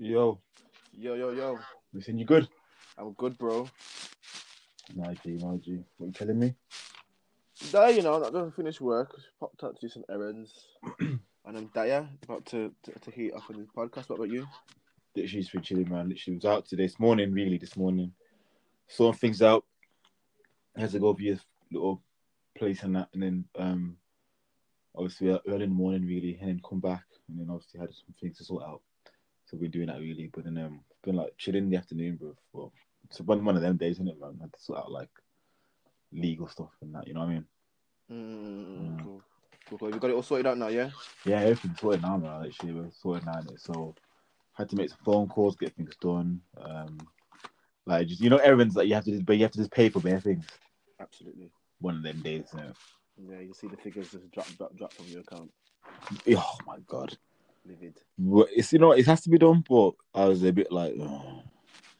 Yo, Yo, yo, yo. listen, you good? I'm good, bro. No, G, no, G. What you telling me? There, you know, I don't finish work. Popped out to do some errands. and I'm there, about to, to, to heat up on this podcast. What about you? Literally, just been chilling, man. Literally, was out today, this morning, really, this morning. Sorting things out. had to go via a little place and that, and then, um, obviously, early in the morning, really, and then come back, and then obviously had some things to sort out. So we're doing that, really. But then, um, been like chilling in the afternoon, bro. Well, it's one, one of them days, isn't it, man? had to sort out like legal stuff and that, you know what I mean? Mm, cool. Cool, cool. You got it all sorted out now, yeah? Yeah, everything's sorted now, man. Literally, we're sorted now. innit? So, had to make some phone calls, get things done. Um, like just you know, errands that you have to just, but you have to just pay for bare things. Absolutely. One of them days, you know. Yeah, you see the figures just drop, drop, drop from your account. Oh my god, Livid. But it's you know it has to be done, but I was a bit like, oh.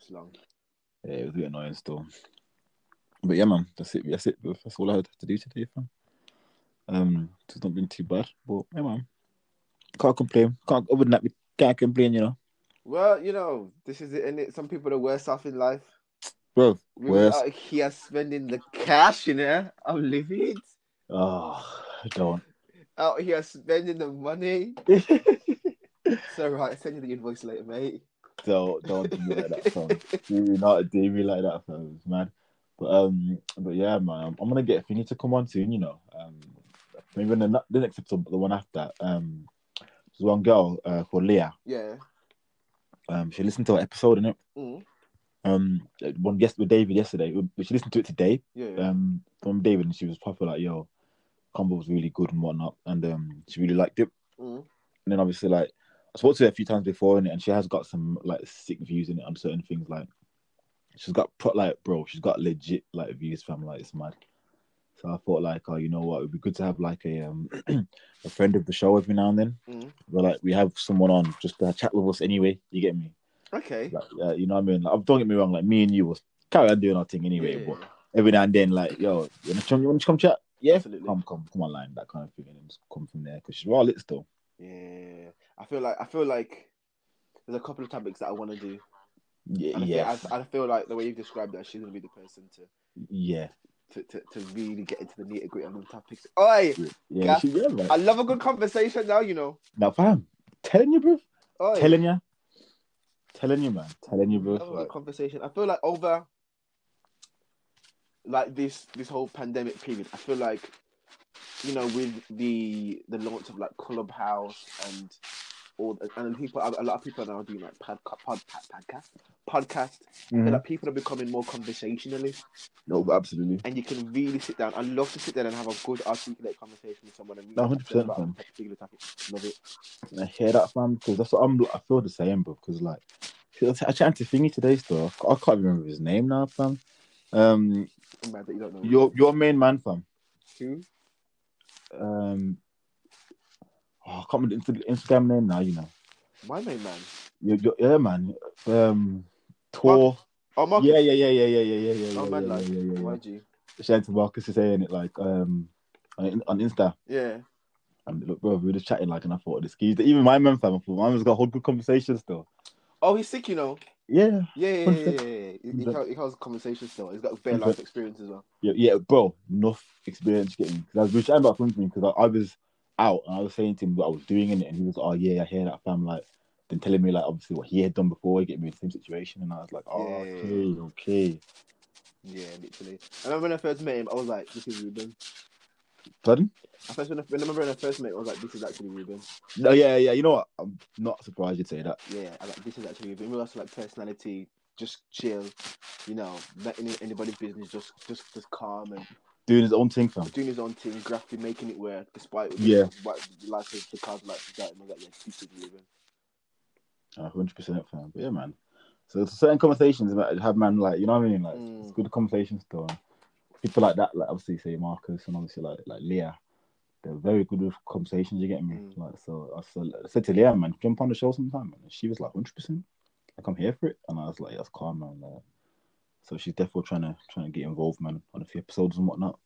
It's long. yeah, it was a bit annoying still. But yeah, man, that's it. That's it. That's all I had to do today, fam. Um, it's not been too bad, but yeah, man, can't complain. Can't other than that, we can't complain, you know, Well, you know, this is it, and it. Some people are worse off in life. bro. We Worse. out here spending the cash, you know? I'm livid. Oh, don't. Out here spending the money. So right, send you the invoice later, mate. don't don't do me like that, fam. Do not do me like that, fam. It's mad. But um, but yeah, man, I'm, I'm gonna get Finny to come on soon. You know, um, maybe in the, the next episode, but the one after. Um, there's one girl uh, called Leah. Yeah. Um, she listened to our episode in it. Mm. Um, one guest with David yesterday. She listened to it today. Yeah. yeah. Um, from David, and she was proper like, "Yo, combo was really good and whatnot," and um, she really liked it. Mm. And then obviously like I spoke to her a few times before in it, and she has got some like sick views in it on certain things. Like she's got pro- like bro, she's got legit like views from like it's mad. So I thought like, oh, you know what, it'd be good to have like a um a friend of the show every now and then. Mm. But like we have someone on just to chat with us anyway. You get me? Okay. Like, uh, you know what I mean? Like, don't get me wrong. Like me and you was carry on doing our thing anyway. Yeah, But every now and then, like, yo, you come, you want to come chat? Yeah, Absolutely. come, come, come online, that kind of thing, and just come from there because she's raw lit still. Yeah. I feel like I feel like there's a couple of topics that I want to do. Yeah, yeah, I, I feel like the way you've described that, she's gonna be the person to yeah, to, to, to really get into the nitty gritty on the topics. Oi, yeah. Gaff. She, yeah. I love a good conversation now. You know. Now, fam, telling you, bro, Oi, telling you, telling you, man, telling you, bro. love a good Like, conversation. I feel like over like this this whole pandemic period, I feel like you know with the the launch of like Clubhouse and all the, and people a lot of people are now doing like pod, pod, pod, podcast podcast. Mhm. like people are becoming more conversationalist, No, absolutely. and you can really sit down. I love to sit down and have a good articulate conversation with someone and No, really 100%, chat about particular topic. Love it. I hear that, fam, because that's what I'm. I feel the same, bro. Because like, I chatted to Thingy today, still. I can't remember his name now, fam. Um, I'm mad that you don't know. your your main man, fam. Who? Um, oh, I can't remember the Instagram name now. You know, My main man. your, your, yeah, man. Um, Tor. Oh, Marcus. Yeah, yeah, yeah, yeah, yeah, yeah, yeah, yeah. Oh, yeah, man, yeah, like yeah, yeah, yeah. YG. Shout out to Marcus is saying it like um on, on Insta. Yeah. And look, bro, we were just chatting like, and I thought this geez, even my man fam, I thought my man's got a whole good conversation still. Oh, he's sick, you know. Yeah, Yeah, yeah, yeah, yeah. He, he, has, conversation still. He's got bare life experience as well. yeah, yeah, bro, enough experience getting. Because I was were chatting about because I, I was out and I was saying to him what I was doing in it, and he was like, "Oh yeah, I hear that fam." Like, then telling me like obviously what he had done before, he get me in the same situation, and I was like, "Oh, Yeah. okay, okay." Yeah, literally. I remember when I first met him, I was like, "This is Ruben." Pardon? I first when I, when I remember when I first met I was like, "This is actually Ruben." No, yeah, yeah. You know what? I'm not surprised you'd say that. Yeah, I like this is actually Ruben. Also like personality, just chill, you know, not any anybody's business, just just just calm and Doing his own thing, fam. doing his own thing, grafting, making it work, despite Yeah. what life is the cards like that. And like, "Yeah, this is Ruben." hundred percent fan. But yeah, man. So certain conversations about have man like you know what I mean, like Mm. it's good conversations still. People like that, like obviously say Marcus and obviously like like Leah, they're very good with conversations. You get me? Mm. Like so, I said, I said to Leah, man, jump on the show sometime, man. And she was like hundred percent, like I'm here for it, and I was like, that's calm, man. Like, so she's definitely trying to trying to get involved, man, on a few episodes and whatnot.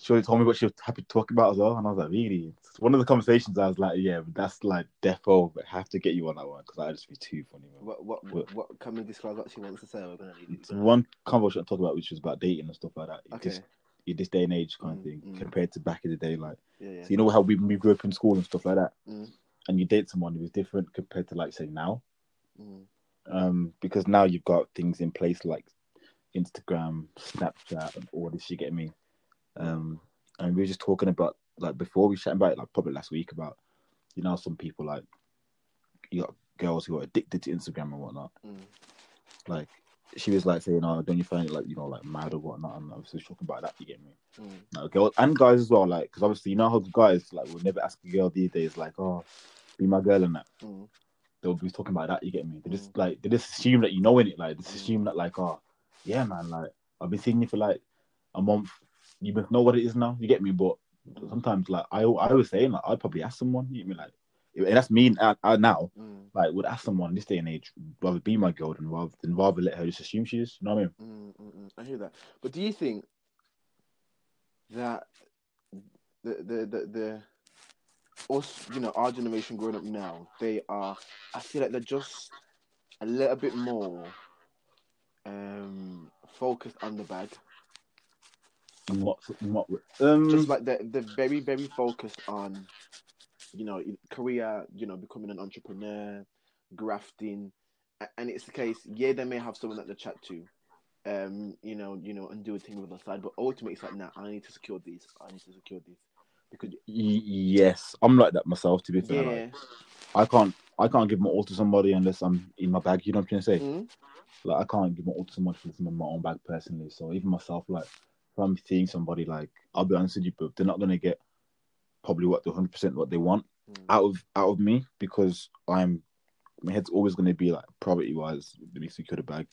she told me what she was happy to talk about as well, and I was like, really? It's one of the conversations I was like, yeah, but that's like defo, but I have to get you on that one because I just be too funny. Man. What what What? what? Can we disclose what she wants to say? We're gonna leave It's one conversation I talk about, which was about dating and stuff like that. It Okay. Just in this day and age kind of Mm, thing, mm. compared to back in the day, like Yeah, yeah. so you know how we we grew up in school and stuff like that, Mm. and you date someone who is different compared to like say now. Mm. um, because now you've got things in place like Instagram, Snapchat, and all this. You get me? Um, and we were just talking about like before we chatting about it, like probably last week about you know some people like you got girls who are addicted to Instagram and whatnot. Mm. Like she was like saying, "Oh, don't you find it like you know like mad or whatnot?" And just talking about that. You get me? Mm. Like, girls and guys as well. Like because obviously you know how guys like will never ask a girl these days like, "Oh, be my girl" and that Mm. they'll be talking about that. You get me? They just Mm. like they just assume that you know in it. Like they just Mm. assume that like, oh, yeah, man. Like I've been seeing you for like a month. You know what it is now. You get me? But sometimes like I I was saying like I'd probably ask someone. You get me? Like and that's me uh, uh, now. Mm. Like would ask someone in this day and age rather be my girl than rather than rather let her just assume she is. You know what I mean? Mm, mm, mm. I hear that. But do you think that the the the, the us, you know, our generation growing up now, they are. I feel like they're just a little bit more um focused on the bag. What what um Just like they're they're very very focused on, you know, career. You know, becoming an entrepreneur, grafting, and it's the case. Yeah, they may have someone that they chat to, um, you know, you know, and do a thing with the side. But ultimately, it's like, nah, I need to secure these. I need to secure these because y- yes, I'm like that myself. To be fair, yeah, like, I can't I can't give my all to somebody unless I'm in my bag. You know what I'm trying to say? mm, like I can't give my all to someone for in my own bag personally. So even myself, like if I'm seeing somebody, like I'll be honest with you, but they're not gonna get probably what the hundred percent what they want mm, out of out of me because I'm my head's always gonna be like priority wise. Let me secure the bag.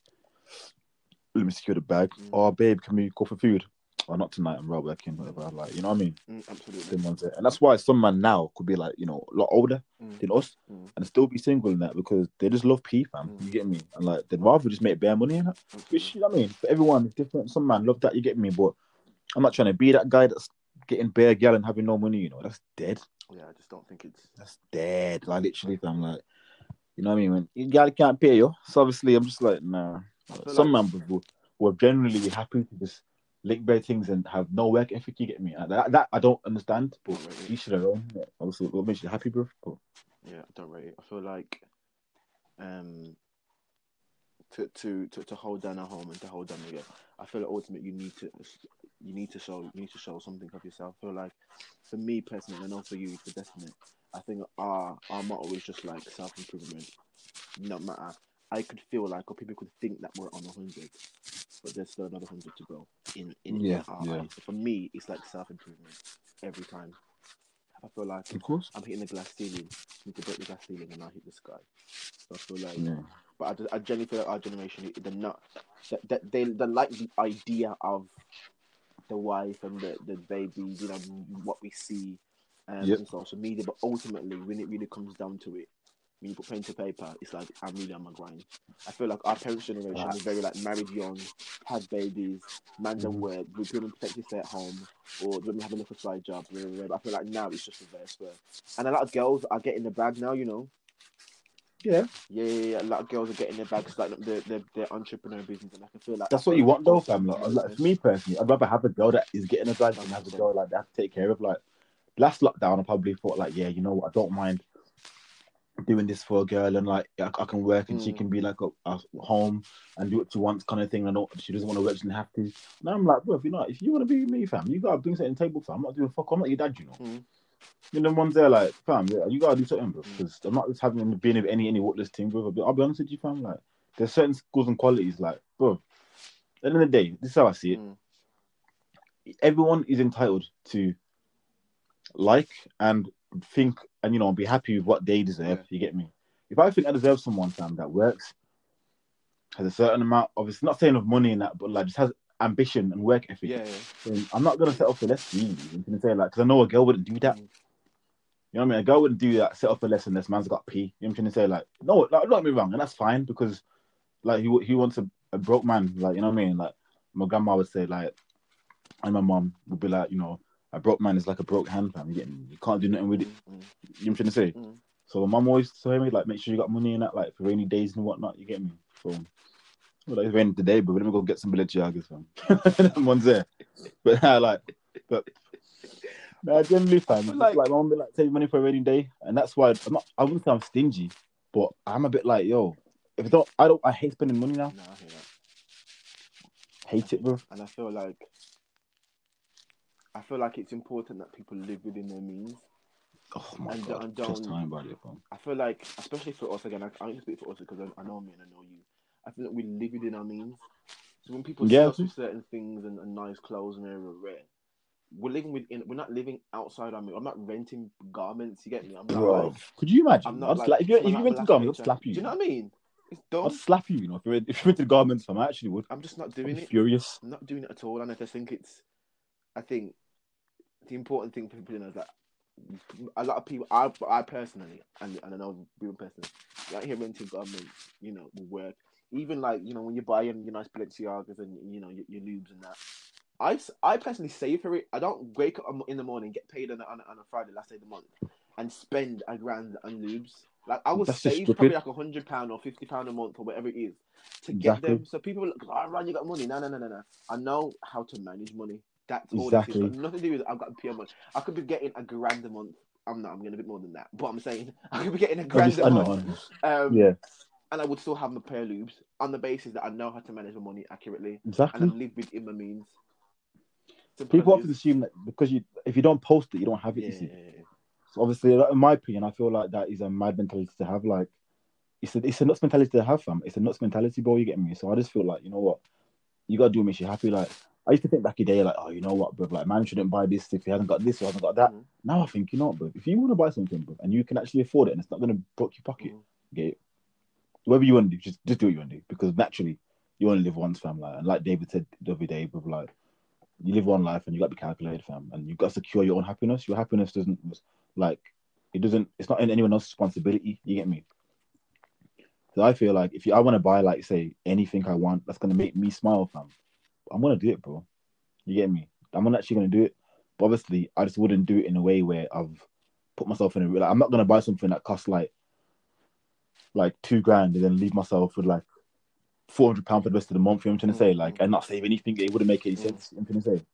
Let me secure the bag. Mm. Oh babe, can we go for food? Oh, not tonight. I'm right working. Whatever. Like you know what I mean? mm, absolutely. Them ones there. And that's why some man now could be like you know a lot older Mm, than us Mm. and still be single in that because they just love P fam. Mm. You get me? And like they'd rather just make bare money in that. Which you know what I mean, for everyone it's different. Some man love that, you get me, but I'm not trying to be that guy that's getting bare gal and having no money, you know. That's dead. Yeah, I just don't think it's. That's dead. Like literally I'm like you know what I mean? When you gal can't pay you. So obviously I'm just like, nah. Some like- would, would generally be happy to just lick bare things and have no work ethic, you get me? That, that I don't understand, but you should have own. Obviously what makes you happy, bro. But Yeah, I don't rate it. I feel like um to to to, to hold down a home and to hold down again. I feel like ultimately you need to you need to show you need to show something of yourself. I feel like for me personally, and I know for you, for definite, I think our our motto is just like self improvement. No matter, I could feel like, or people could think that we're on a hundred, but there's still another hundred to go. In in Yeah, our yeah. eyes. For me, it's like self improvement every time. I feel like of course. I'm hitting the glass ceiling. I need to break the glass ceiling and I hit the sky. So I feel like, Yeah. but I, just- I genuinely feel like our generation, they're not, that, that they, they like the idea of the wife and the, the baby, you know, what we see um, Yep. on social media. But ultimately, when it really comes down to it, when you put pen to paper, it's like I'm really on my grind. I feel like our parents' generation was very like married young, had babies, man's at Mhm. work, we're doing potentially stay at home, or women have a little side job. blah, blah, blah. But I feel like now it's just reverse. Where, and a lot of girls are getting the bag now, you know. Yeah. Yeah, yeah, yeah. A lot of girls are getting their bag, like their, their, their entrepreneur business, and I can feel like That's what you want though, fam. Like, like, for me personally, I'd rather have a girl that is getting a bag than have a girl like that to take care of. Like last lockdown, I probably thought like, yeah, you know what, I don't mind doing this for a girl and like I, I can work and she Mm. can be like a, a home and do what she wants kind of thing. I know she doesn't want to work, she doesn't have to. Now I'm like, bro, if you know, if you want to be with me, fam, you gotta bring something to the table, fam. I'm not doing fuck. I'm not your dad, you know. Mm. You know, the ones there like, fam, yeah, you gotta do something, bro. Mm. Because I'm not just having been with any any whatless team, bro. But I'll be honest with you, fam. Like, there's certain skills and qualities, like, bro. At the end of the day, this is how I see it. Mm. Everyone is entitled to like and think and you know be happy with what they deserve. Yeah. You get me? If I think I deserve someone, fam, that works, has a certain amount of it's not saying of money in that, but like just has ambition and work ethic. Yeah, yeah. then I'm not gonna settle for less. Really, I'm gonna say like because I know a girl wouldn't do that. Mm. You know what I mean? A girl wouldn't do that. Settle for less unless man's got P. You know what I'm trying to say? Like, no, like, don't get me wrong, and that's fine because like he he wants a, a broke man. Like, you know what I mean? Like my grandma would say like, and my mom would be like, you know, a broke man is like a broke hand, fam. You get me? You can't do nothing with it. Mm, You know what I'm trying to say? mm. So my mum always told me like make sure you got money in that like for rainy days and whatnot. You get me? So well, like, it's raining today, but let me go get some Balenciagas, fam. that one's there. But I like, but no, generally, fam. Like- like, my mum be like, take money for a rainy day, and that's why I'm not. I wouldn't say I'm stingy, but I'm a bit like, yo, if I don't, I don't, I hate spending money now. No, I that. Hate it, bro. And I feel like I feel like it's important that people live within their means. Oh my And god, don't- just don't- about it, fam. I feel like, especially for us again, I, I don't speak for us because I, I know me and I know you. I feel like we live within our means. So when people Yeah. with certain things and, and nice clothes and they're rare, we're living within. We're not living outside our means. I'm not renting garments. You get me? I'm not Bro, like. could you imagine? I'm not like. if you I'm if you to black garments, I'd slap you. Do you know what I mean? It's I'd dumb. slap you, you know. If you went, if you went to garments, I actually would. I'm just not doing it. furious. I'm not doing it at all, and I just think it's. I think the important thing for people to know is that a lot of people, I, I personally, and, and I know people personally, like here renting garments, you know, will work. Even like you know when you're buying your nice Balenciagas and you know your, your Loubs and that. I, I personally save for it. I don't wake up in the morning, get paid on a, on a, on a Friday, last day of the month, and spend a grand on Loubs. Like I That's just save probably like a hundred pound or fifty pound a month or whatever it is to get Exactly. them. So people look, oh, Ron, you got money. No, no, no, no, no. I know how to manage money. That's all Exactly. it is. Nothing to do with I've got pure money. I could be getting a grand a month. I'm not. I'm getting a bit more than that. But I'm saying I could be getting a grand just, a month. Um, Yeah, And I would still have my pair of Loubs on the basis that I know how to manage my money accurately and exactly. I live within my means. People often is. assume that because you, if you don't post it, you don't have it. Yeah, yeah, yeah. So obviously, in my opinion, I feel like that is a mad mentality to have. Like, it's a it's a nuts mentality to have, fam. It's a nuts mentality, bro. You get me? So I just feel like you know what, you gotta do what makes you happy. Like I used to think back in the day, like, oh, you know what, bro, like man shouldn't buy this if he hasn't got this or hasn't got that. Mhm. Now I think you know, what, bro, if you want to buy something, bro, and you can actually afford it, and it's not gonna broke your pocket, Mhm. get it. Whatever you want to do, just just do what you want to do because naturally you only live once, fam. Like, and like David said the other day, with like you live one life and you got to be calculated, fam, and you got to secure your own happiness. Your happiness doesn't like it doesn't. It's not in anyone else's responsibility. You get me? So I feel like if you, I want to buy like say anything I want that's gonna make me smile, fam, I'm gonna do it, bro. You get me? I'm not actually gonna do it. But obviously, I just wouldn't do it in a way where I've put myself in a like I'm not gonna buy something that costs like like two grand and then leave myself with like four hundred pounds for the rest of the month. You know what I'm trying to say? Like and not save anything. It wouldn't make any sense. You know what I'm trying to say?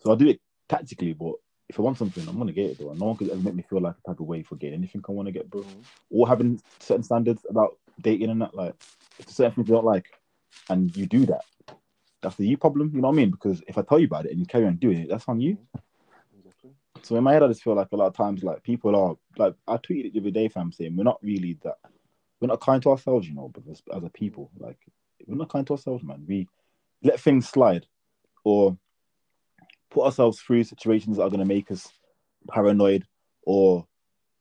So I'll do it tactically, but if I want something, I'm gonna get it, though. No one could ever make me feel like a type of way for getting anything I want to get, bro. Mhm. Or having certain standards about dating and that. Like, if there's certain things you don't like, and you do that, that's the you problem. You know what I mean? Because if I tell you about it and you carry on doing it, that's on you. Exactly. So in my head, I just feel like a lot of times, like people are like I tweeted it the other day, fam, saying we're not really that, we're not kind to ourselves, you know, because as a people, like we're not kind to ourselves, man. We let things slide, or put ourselves through situations that are going to make us paranoid or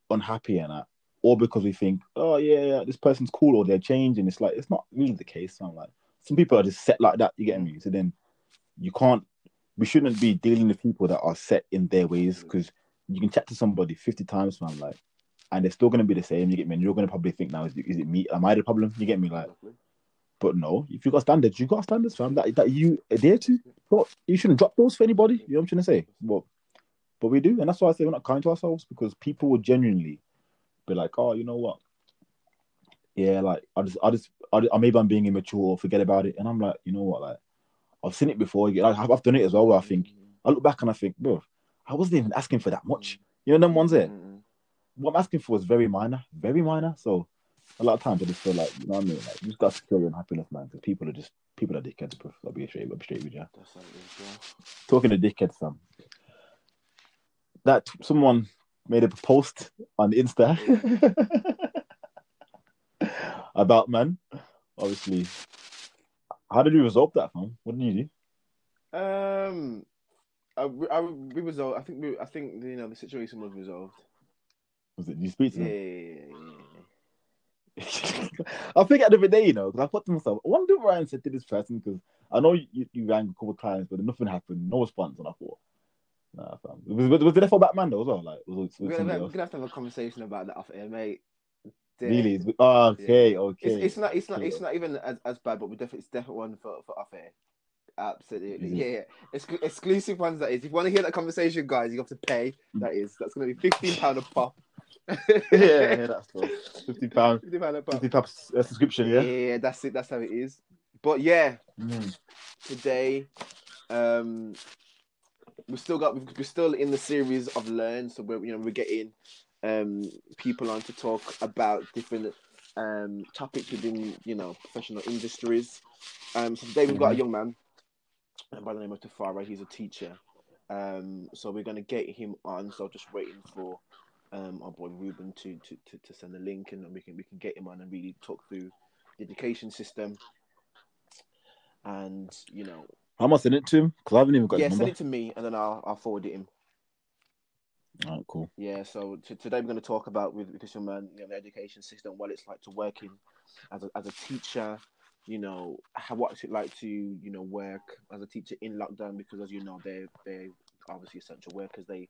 unhappy and that, or because we think, oh yeah, yeah, this person's cool or they're changing. It's like it's not really the case. So I'm like, some people are just set like that. You get me? So then you can't. We shouldn't be dealing with people that are set in their ways because you can chat to somebody fifty times, man, like, and they're still gonna be the same. You get me? And you're gonna probably think now, is it, is it me? Am I the problem? You get me? Like, but no, if you got standards, you got standards, fam. That that you adhere to. But you shouldn't drop those for anybody. You know what I'm trying to say? But but we do, and that's why I say we're not kind to ourselves because people will genuinely be like, oh, you know what? Yeah, like I just, I just, I, just- maybe I'm being immature or forget about it, and I'm like, you know what? Like I've seen it before. Like, I've, I've done it as well. Where I think I look back and I think, bro, I wasn't even asking for that much. You know, them ones there. Mhm. What I'm asking for is very minor, very minor. So a lot of times I just feel like, you know what I mean? Like you just got to secure your own happiness, man. Because people are just people are dickheads, bro. I'll be straight, I'll be straight with you. That's how it is, yeah. Talking to dickheads, Sam. That someone made a post on Insta about man. Obviously, how did you resolve that, man? What did you do? Um, I, I, we resolved. I think we, I think you know the situation was resolved. Was it did you speak to Yeah, them? yeah, yeah, yeah. I think at the other day, you know, because I thought to myself, I wonder what Ryan said to this person because I know you, you rang a couple of times, but nothing happened, no response, and I thought, nah, fam. Was, was, was it there for Batman though as well? Like, was, was, We're gonna, we're gonna have to have a conversation about that off air, mate. Yeah. Really? Okay, Yeah. okay. It's, it's not it's not it's not even as, as bad, but we definitely it's definitely one for, for off air. Absolutely, Mhm. yeah. yeah. Exclu- exclusive ones. That is. If you want to hear that conversation, guys, you have to pay. That is. That's going to be fifteen pound a pop. yeah, yeah, that's cool. Fifty pound, fifteen pound a pop. fifty pound uh, subscription. Yeah. Yeah. that's it. That's how it is. But yeah, Mm. today, um, we still got. We're still in the series of learn. So we're you know we're getting um people on to talk about different um topics within you know professional industries. Um, so today we've got a young man uh, by the name of Tafara. He's a teacher. Um, so we're gonna get him on. So just waiting for um our boy Ruben to to, to, to send the link and then we can we can get him on and really talk through the education system. And you know, How much send it to him? Because I haven't even got yeah, send it to me and then I'll I'll forward it him. Oh, cool. Yeah, so t- today we're going to talk about with, young man, you know, the education system, what it's like to work in as a, as a teacher, you know, how, what's it like to, you know, work as a teacher in lockdown because as you know, they're, they're obviously essential workers. They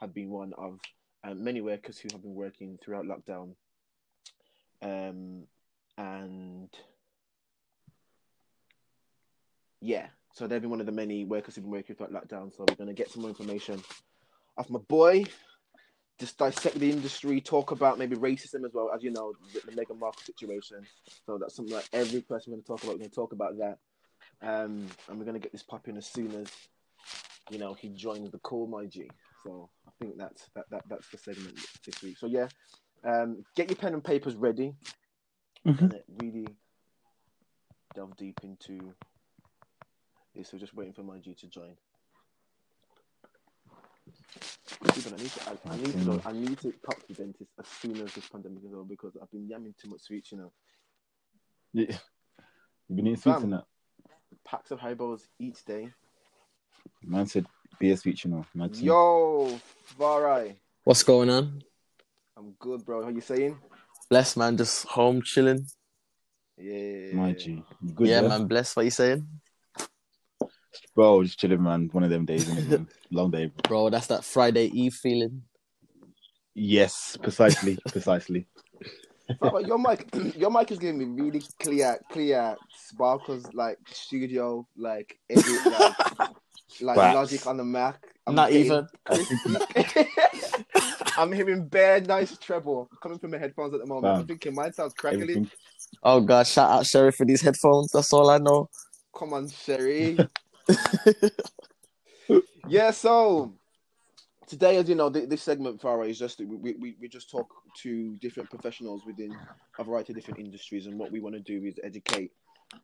have been one of um, many workers who have been working throughout lockdown. Um, and yeah, so they've been one of the many workers who've been working throughout lockdown. So we're going to get some more information off my boy. Just dissect the industry, talk about maybe racism as well, as you know, the, the Meghan Markle situation. So that's something that every person we're going to talk about. We're going to talk about that, um, and we're going to get this popping as soon as you know he joins the call, my G. So I think that's that, that that's the segment this week. So yeah, um, get your pen and papers ready, Mhm. and really delve deep into this. So just waiting for my G to join. Listen, I need to, I, I need to, I need to talk to the dentist as soon as this pandemic is over because I've been yamming too much sweets, you know. Yeah. You've been eating sweets Fam. and that. Packs of Haribos each day. Man said beer sweets, you know. Man said- Yo, Varai. What's going on? I'm good, bro. How you saying? Bless man, just home chilling. Yeah. My G. You Good, yeah, yeah, man, bless. What you saying, Bro, just chilling, man. One of them days, innit, man. Long day. bro? That's that Friday Eve feeling. Yes, precisely, precisely. But your mic, your mic is giving me really clear, clear sparkles like studio, like edit, like, like Facts. logic on the Mac. I'm Not even. I'm hearing bare nice treble coming from my headphones at the moment. I'm Fam. thinking mine sounds crackly. Everything. Oh god, shout out Sherry for these headphones. That's all I know. Come on, Sherry. yeah, so today, as you know, th- this segment, Farah, is just we, we, we just talk to different professionals within a variety of different industries, and what we want to do is educate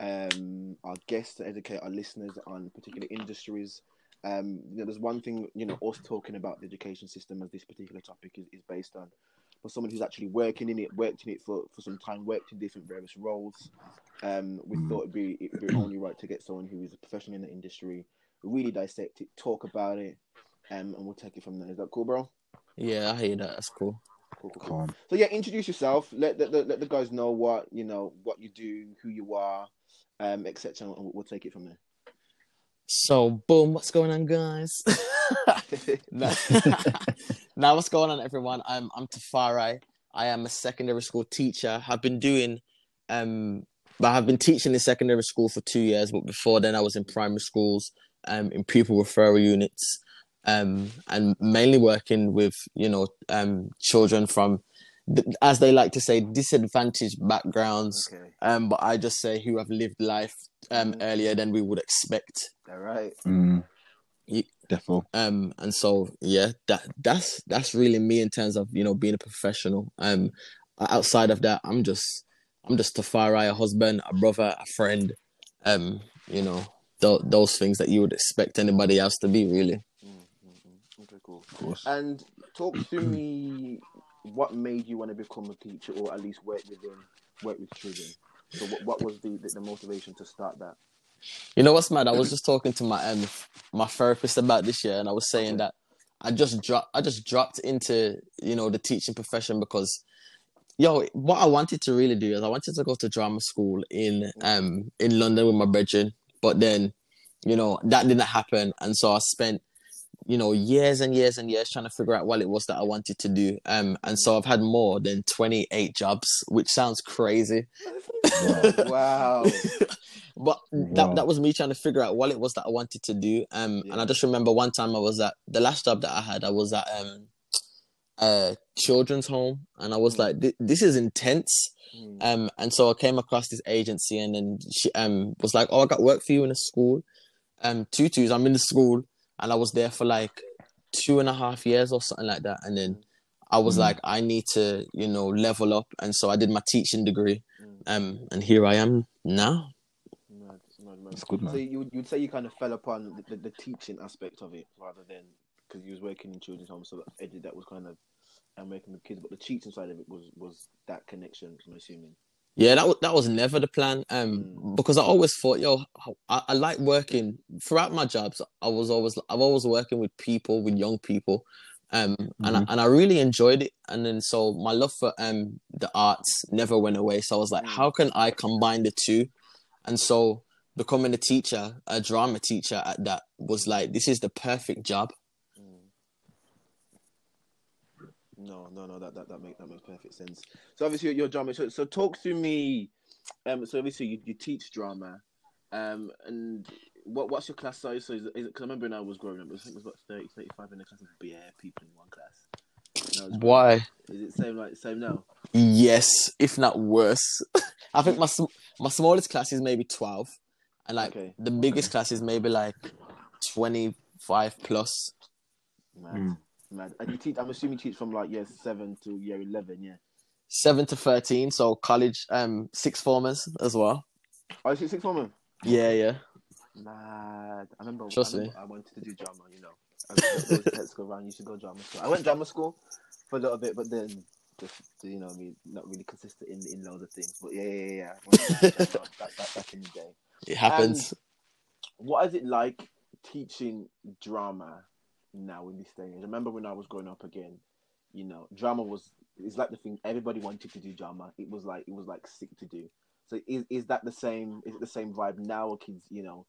um, our guests, educate our listeners on particular industries. Um, you know, there's one thing, you know, us talking about the education system as this particular topic is, is based on. For someone who's actually working in it, worked in it for, for some time, worked in different various roles, um, we Mm. thought it'd be it'd be only right to get someone who is a professional in the industry, really dissect it, talk about it, um, and we'll take it from there. Is that cool, bro? Yeah, I hear that. That's cool. Cool, cool, cool. So yeah, introduce yourself. Let the, the let the guys know what you know, what you do, who you are, um, etc. And we'll, we'll take it from there. So, boom, what's going on, guys? now, now, what's going on, everyone? I'm I'm Tafari. I am a secondary school teacher. I've been doing, um, but I've been teaching in secondary school for two years. But before then, I was in primary schools, um, in pupil referral units, um, and mainly working with you know, um, children from, as they like to say, disadvantaged backgrounds. okay. Um, but I just say who have lived life um Mhm. earlier than we would expect. All right. Mm. You- Defo. um and so yeah that that's that's really me in terms of you know being a professional um outside of that i'm just i'm just a far eye a husband a brother a friend um you know th- those things that you would expect anybody else to be really Mm, mm, mm. Okay, cool. Of course. And talk to me, what made you want to become a teacher, or at least work with them, work with children? So what, what was the, the the motivation to start that? you know what's mad i was just talking to my um my therapist about this year and i was saying that i just dropped i just dropped into you know the teaching profession because yo what i wanted to really do is i wanted to go to drama school in um in london with my brethren but then you know that didn't happen and so i spent you know years and years and years trying to figure out what it was that i wanted to do um and so i've had more than 28 jobs which sounds crazy Wow. Wow. but Wow. that that was me trying to figure out what it was that I wanted to do. Um, and I just remember one time I was at the last job that I had. I was at um, a children's home, and I was Mm. like, "This is intense." Mm. Um, and so I came across this agency, and then she um was like, "Oh, I got work for you in a school, um, tutus. I'm in the school, and I was there for like two and a half years or something like that. And then I was Mm. like, I need to, you know, level up, and so I did my teaching degree, Mm. um, and here I am now. Mad, mad, mad. That's good, man. So you would- you'd say you kind of fell upon the, the, the teaching aspect of it rather than because you was working in children's homes, so that that was kind of and working with kids, but the teaching side of it was was that connection. I'm assuming. Yeah, that was that was never the plan. Um, Mm. because I always thought, yo, I, I like working throughout my jobs. I was always I've always working with people, with young people, um, and I, and I really enjoyed it. And then so my love for um the arts never went away. So I was like, Mm. how can I combine the two? And so becoming a teacher, a drama teacher at that was like, this is the perfect job. Mm. No, no, no. That that that makes that makes perfect sense. So obviously you're drama. So, so talk to me. Um, so obviously you, you teach drama. Um, and what what's your class size? So is it because I remember when I was growing up, I think it was about 30, 35 in the class of bare people in one class. When I was growing up. Why? Is it same like same now? Yes, if not worse. I think my my smallest class is maybe twelve, and like Okay. the biggest class is maybe like twenty five plus. Mad, Mm. Mad. And you teach. I'm assuming you teach from like year seven to year eleven. Yeah. Seven to thirteen, so college um six formers as well. Oh, you teach six form. Yeah, yeah. Mad. I remember. Trust I, remember I wanted to do drama. You know, I those go around. You should go drama school. I went drama school for a little bit, but then just you know, me not really consistent in in loads of things. But yeah, yeah, yeah. yeah. I back, back, back in the day. It happens. What is it like teaching drama now in this day and age? I remember when I was growing up again, you know, drama was it's like the thing everybody wanted to do drama. It was like it was like sick to do. So is is that the same is it the same vibe now or kids, you know,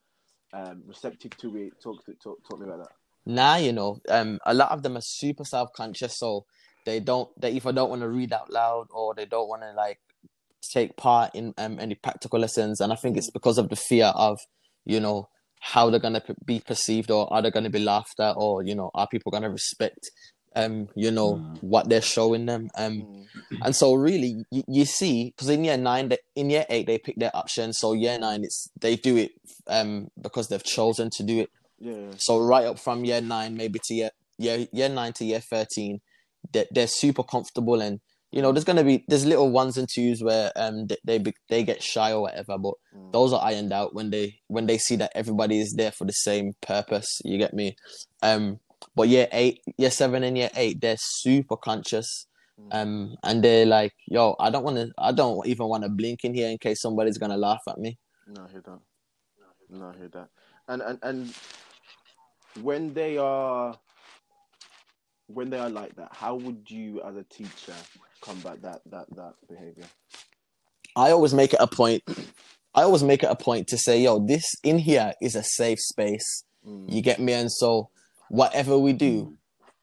um receptive to it? Talk to talk talk me about that. now you know um a lot of them are super self-conscious so they don't they either don't want to read out loud or they don't want to like take part in um, any practical lessons and i think it's because of the fear of you know how they're going to be perceived or are they going to be laughed at or you know are people going to respect um you know Mm. what they're showing them um Mm. and so really you, you see because in year nine they, in year eight they pick their options so year nine it's they do it um because they've chosen to do it Yeah. so right up from year nine, maybe to year year, year nine to year thirteen, they're, they're super comfortable, and you know there's gonna be there's little ones and twos where um they they, be- they get shy or whatever, but Mm. those are ironed out when they when they see that everybody is there for the same purpose. You get me? Um, but year eight, year seven, and year eight, they're super conscious. Mm. Um, and they're like, yo, I don't want to, I don't even want to blink in here in case somebody's gonna laugh at me. No, I hear that. No, I hear that. And and and when they are when they are like that, how would you as a teacher combat that that that behavior? I always make it a point. I always make it a point to say, yo, this in here is a safe space. Mm. You get me? And so whatever we do,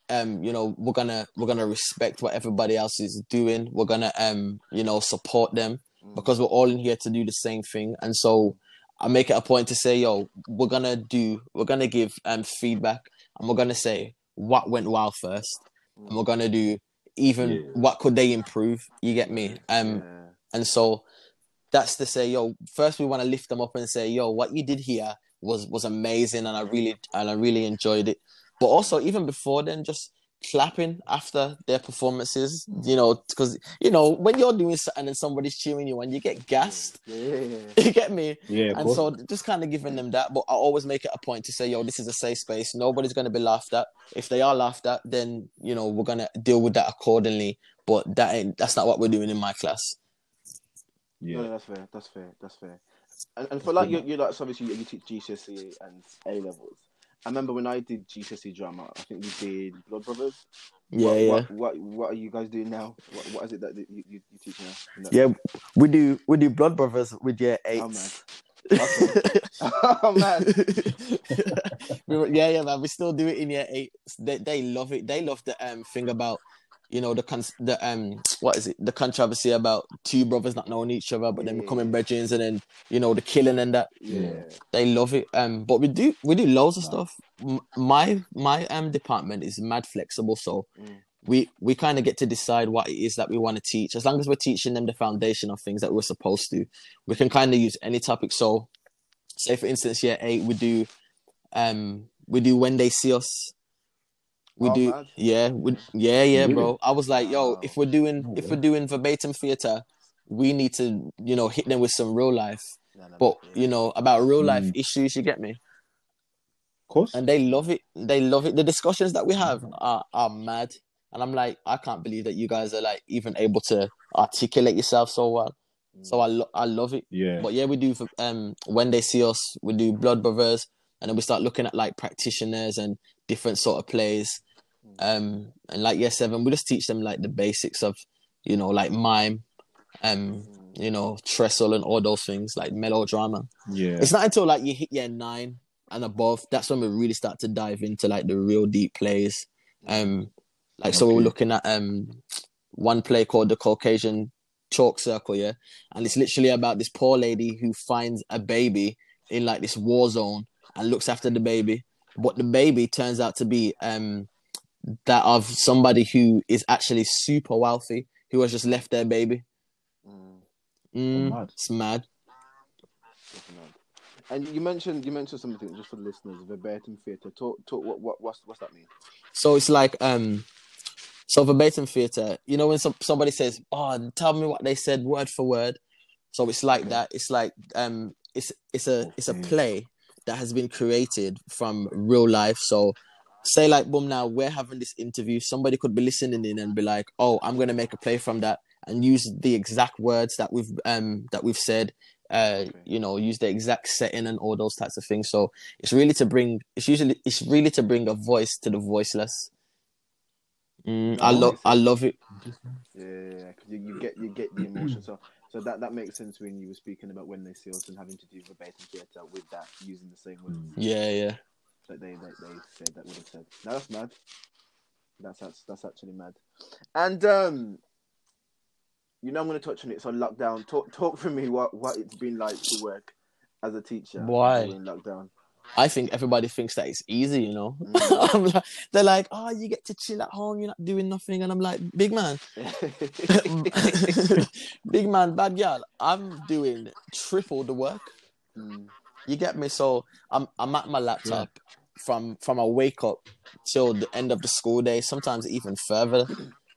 um, you know, we're gonna we're gonna respect what everybody else is doing. We're gonna um, you know, support them Mm. because we're all in here to do the same thing. And so I make it a point to say, yo, we're gonna do we're gonna give um feedback and we're gonna say what went well first. And we're gonna do even Yeah. what could they improve. You get me? Um Yeah. and so that's to say, yo, first we want to lift them up and say, yo, what you did here was was amazing and I really and I really enjoyed it. But also even before then, just clapping after their performances, you know, because you know, when you're doing something and somebody's cheering you and you get gassed. Mm, yeah, yeah, yeah. You get me? Yeah, And course. so just kind of giving them that, but I always make it a point to say, yo, this is a safe space. Nobody's gonna be laughed at. If they are laughed at, then you know we're gonna deal with that accordingly. But that ain't that's not what we're doing in my class. yeah. No, that's fair. That's fair. That's fair. And, and for like you, you like so obviously you, you teach GCSE and A levels. I remember when I did GCSE drama. I think we did Blood Brothers. Yeah, what, yeah. What, what what are you guys doing now? What, what is it that you, you, you teach now? No. Yeah, we do we do Blood Brothers with year eight. Oh man. oh man. Yeah, yeah, man. We still do it in year eight. They they love it. They love the um thing about you know the con- the um what is it? The controversy about two brothers not knowing each other but then becoming brethren and then you know the killing and that. Yeah. they love it. Um but we do we do loads of stuff. M- my my um department is mad flexible so Mm. we we kind of get to decide what it is that we want to teach. As long as we're teaching them the foundation of things that we're supposed to we can kind of use any topic. So say for instance year eight we do um we do when they see us we Oh, do mad. yeah we, yeah yeah Really? bro i was like yo Wow. if we're doing No if we're doing verbatim theater we need to you know hit them with some real life No, no, but yeah. you know about real life Mm. issues you get me Of course. and they love it. They love it. The discussions that we have are, are mad, and I'm like, I can't believe that you guys are like even able to articulate yourself so well. So I lo- I love it. yeah. But yeah, we do um when they see us, we do Blood Brothers, and then we start looking at like practitioners and different sort of plays. Um and like year seven, we just teach them like the basics of you know like mime, um you know trestle and all those things like melodrama. yeah. It's not until like you hit year nine and above that's when we really start to dive into like the real deep plays. Um, like so we're looking at um one play called the Caucasian Chalk Circle, yeah, and it's literally about this poor lady who finds a baby in like this war zone and looks after the baby, but the baby turns out to be um that of somebody who is actually super wealthy who has just left their baby. Mm, Mm, mad. It's mad. that's mad. And you mentioned you mentioned something just for the listeners, verbatim theatre. Talk talk what what what's what's that mean? So it's like um so verbatim theater, you know when some, somebody says, Oh, tell me what they said word for word. So it's like that. It's like um it's it's a it's a play that has been created from real life. So say like boom now we're having this interview, somebody could be listening in and be like, Oh, I'm gonna make a play from that and use the exact words that we've um that we've said. Uh, you know, use the exact setting and all those types of things. So it's really to bring it's usually it's really to bring a voice to the voiceless. Mm, I love I I love it. Yeah, because you, you get you get the emotion. So so that that makes sense when you were speaking about when they see us and having to do verbatim theatre with that using the same words Yeah, yeah. that they that they said that would have said. No, that's mad. That's that's that's actually mad. And um, you know I'm going to touch on it. So lockdown. Talk talk for me what what it's been like to work as a teacher. Why? during lockdown? I think everybody thinks that it's easy, you know. Mm. Like, they're like, oh, you get to chill at home, you're not doing nothing, and I'm like, big man, big man, bad girl. I'm doing triple the work. Mm, You get me? So I'm I'm at my laptop from from I wake up till the end of the school day. Sometimes even further.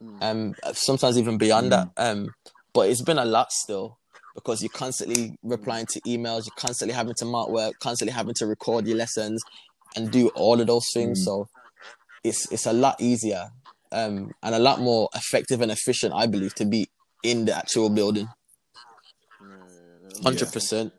mm, Um, sometimes even beyond that. Um, but it's been a lot still because you're constantly replying to emails. You're constantly having to mark work. Constantly having to record your lessons and do all of those things. Mm. So it's it's a lot easier. Um, and a lot more effective and efficient, I believe, to be in the actual building. yeah, Hundred percent.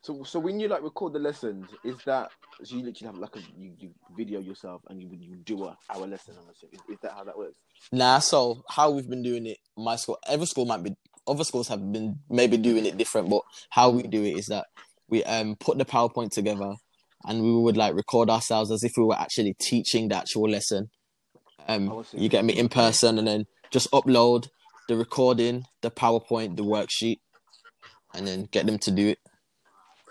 So, so when you like record the lessons, is that so you literally have like a you, you video yourself and you you do a hour lesson on it? Is, is that how that works? Nah, so how we've been doing it, my school, every school might be, other schools have been maybe doing it different, but how we do it is that we um put the PowerPoint together and we would like record ourselves as if we were actually teaching the actual lesson. Um, Oh, you get me in person and then just upload the recording, the PowerPoint, the worksheet, and then get them to do it.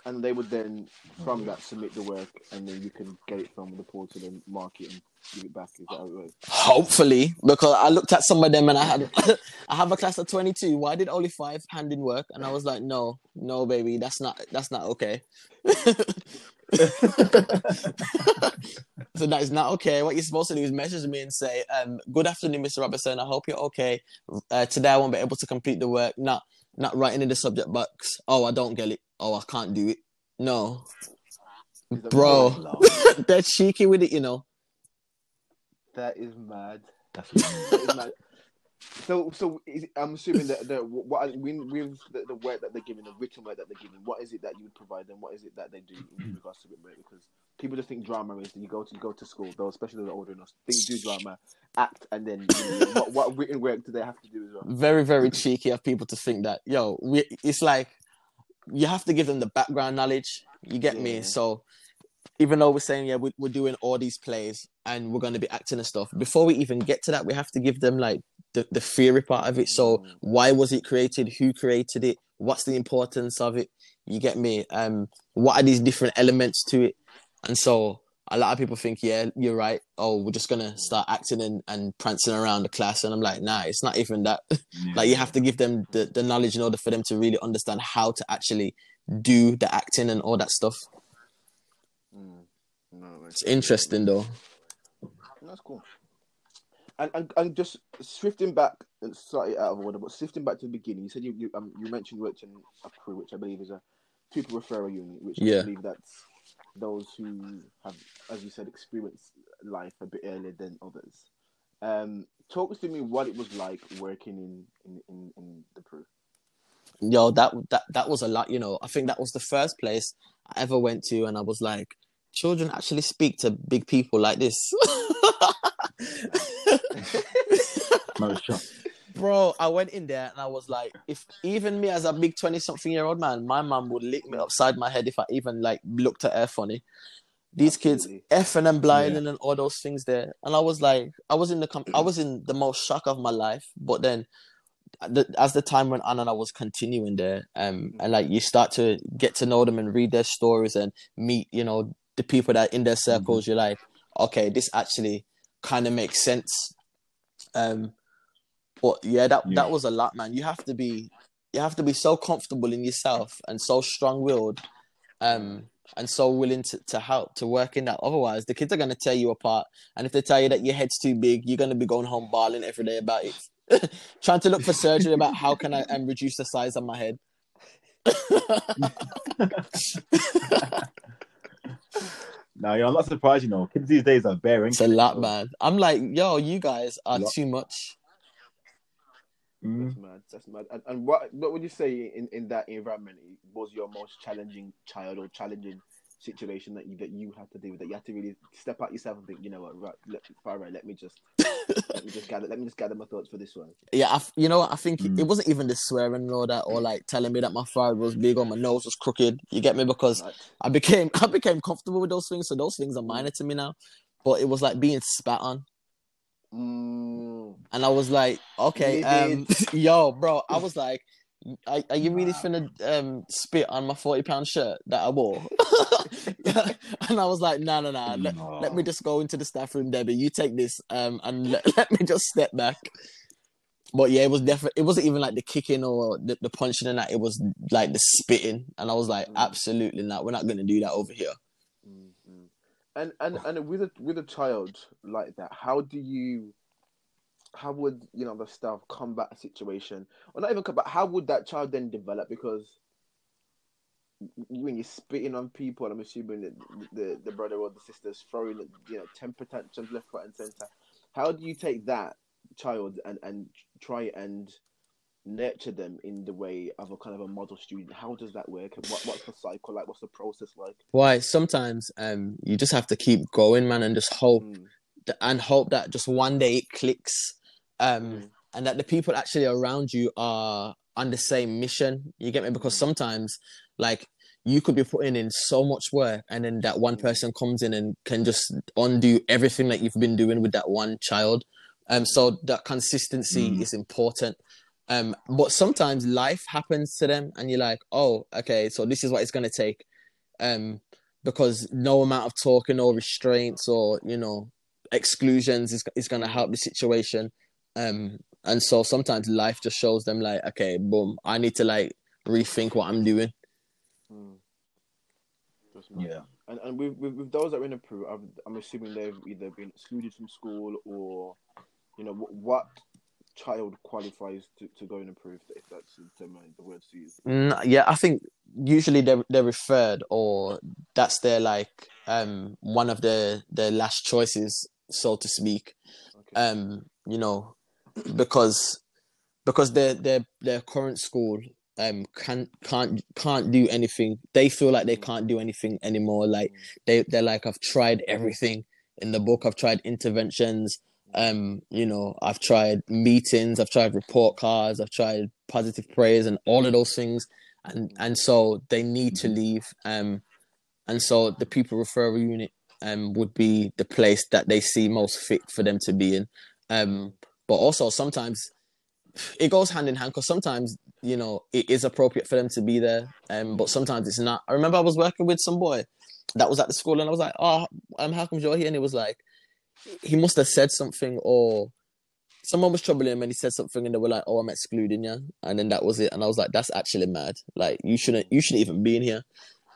And they would then from that submit the work, and then you can get it from the portal and mark it and give it back. Is that how it works? Hopefully, because I looked at some of them and I had, I have a class of twenty two. Why did only five hand in work? And I was like, no, no, baby, that's not, that's not okay. so that is not okay. What you're supposed to do is message me and say, um, "Good afternoon, Mr. Robertson. I hope you're okay. Uh, today I won't be able to complete the work. Not, not writing in the subject box. Oh, I don't get it. Oh, I can't do it. No, Is that Bro. mad? they're cheeky with it, you know. that is mad. That's That is mad. So, so is, I'm assuming that the what with, with the, the work that they're giving, the written work that they're giving, what is it that you would provide them? What is it that they do in mm. regards to written work? Because people just think drama is that you go to you go to school, though, especially the older enough, think do drama, act, and then you know, what, what written work do they have to do as well? very very cheeky of people to think that yo we, it's like you have to give them the background knowledge you get Yeah. me so even though we're saying yeah we, we're doing all these plays and we're going to be acting and stuff before we even get to that we have to give them like the, the theory part of it. So Mm. why was it created? Who created it? What's the importance of it? You get me? Um what are these different elements to it? And so a lot of people think yeah you're right oh we're just gonna start acting and, and prancing around the class and i'm like nah it's not even that Yeah. like you have to give them the, the knowledge in order for them to really understand how to actually do the acting and all that stuff Mm. No, it's interesting though That's cool. And, and and just shifting back and slightly out of order, but shifting back to the beginning, you said you you, um, you mentioned you worked in a PRU, which I believe is a pupil referral unit, which Yeah. I believe that's those who have, as you said, experienced life a bit earlier than others. Um, talk to me what it was like working in in, in, in the PRU. yo that that that was a lot you know i think that was the first place i ever went to and i was like children actually speak to big people like this No, it's shock. Bro i went in there and i was like if even me as a big 20 something year old man my mum would lick me upside my head if i even like looked at her funny. These Absolutely. kids effing and blinding and all those things there. And i was like i was in the com- i was in the most shock of my life. But then the, as the time went on and I was continuing there, um, and like you start to get to know them and read their stories and meet, you know, the people that in their circles, you're like, okay, this actually kind of makes sense. Um, but yeah, that Yeah. that was a lot, man. You have to be, you have to be so comfortable in yourself and so strong-willed, um, and so willing to, to help to work in that. Otherwise, the kids are gonna tear you apart, and if they tell you that your head's too big, you're gonna be going home bawling every day about it. trying to look for surgery about how can I um, reduce the size of my head. No, yeah, I'm not surprised. You know, kids these days are bearing. It's a lot, man. I'm like, yo, you guys are too much. Mm. That's mad. That's mad. And, and what what would you say in, in that environment was your most challenging child or challenging situation that you that you had to deal with? That you had to really step out yourself and think, you know what, right, let, far right, let me just let me just gather let me just gather my thoughts for this one. Yeah, I, you know what? I think Mm. it wasn't even the swearing and all that, or like telling me that my forehead was big or my nose was crooked. You get me? Because Right? I became I became comfortable with those things, so those things are minor to me now. But it was like being spat on, Mm, and I was like, okay, um, yo, bro, I was like, are, are you really finna um spit on my forty pound shirt that I wore? and I was like, no, no, no, let, No. let me just go into the staff room, Debbie. You take this, um, and let, let me just step back. But yeah, it was definitely. It wasn't even like the kicking or the, the punching and that. It was like the spitting, and I was like, Mm. absolutely not. We're not gonna do that over here. mm. And and oh. and with a with a child like that, how do you? How would you know the staff combat a situation, or not even combat? How would that child then develop? Because when you're spitting on people, I'm assuming that the the brother or the sister's throwing you know temper tantrums left, right, and center. How do you take that child and and try and nurture them in the way of a kind of a model student? How does that work? And what what's the cycle like? What's the process like? Why? Sometimes, um, you just have to keep going, man, and just hope Mm, th- and hope that just one day it clicks, um, Mm. and that the people actually around you are on the same mission. You get me? Because Mm. sometimes, like, you could be putting in so much work, and then that one Mm. person comes in and can just undo everything that you've been doing with that one child. Um, so that consistency Mm. is important. Um, but sometimes life happens to them, and you're like, oh, okay, so this is what it's gonna take. Um, because no amount of talking or restraints or you know exclusions is is gonna help the situation. Um, and so sometimes life just shows them like, okay, boom, I need to like rethink what I'm doing. mm. Yeah. And and with, with, with those that are in a PRU, I'm, I'm assuming they've either been excluded from school or, you know, what, what child qualifies to, to go and PRU, if that's the, term- the words to use. Mm, yeah, I think usually they're they're referred or that's their like um one of their their last choices, so to speak. Okay. um you know because because their their their current school um can't can't can't do anything they feel like they can't do anything anymore like they they're like i've tried everything in the book i've tried interventions um you know i've tried meetings i've tried report cards i've tried positive praise and all of those things and and so they need to leave um and so the pupil referral unit um would be the place that they see most fit for them to be in. Um, but also sometimes it goes hand in hand because sometimes you know it is appropriate for them to be there, um, but sometimes it's not. I remember I was working with some boy that was at the school, and I was like, "Oh, um, how come you're here?" And he was like, he must have said something, or someone was troubling him, and he said something, and they were like, "Oh, I'm excluding you," and then that was it. And I was like, "That's actually mad. Like, you shouldn't, you shouldn't even be in here."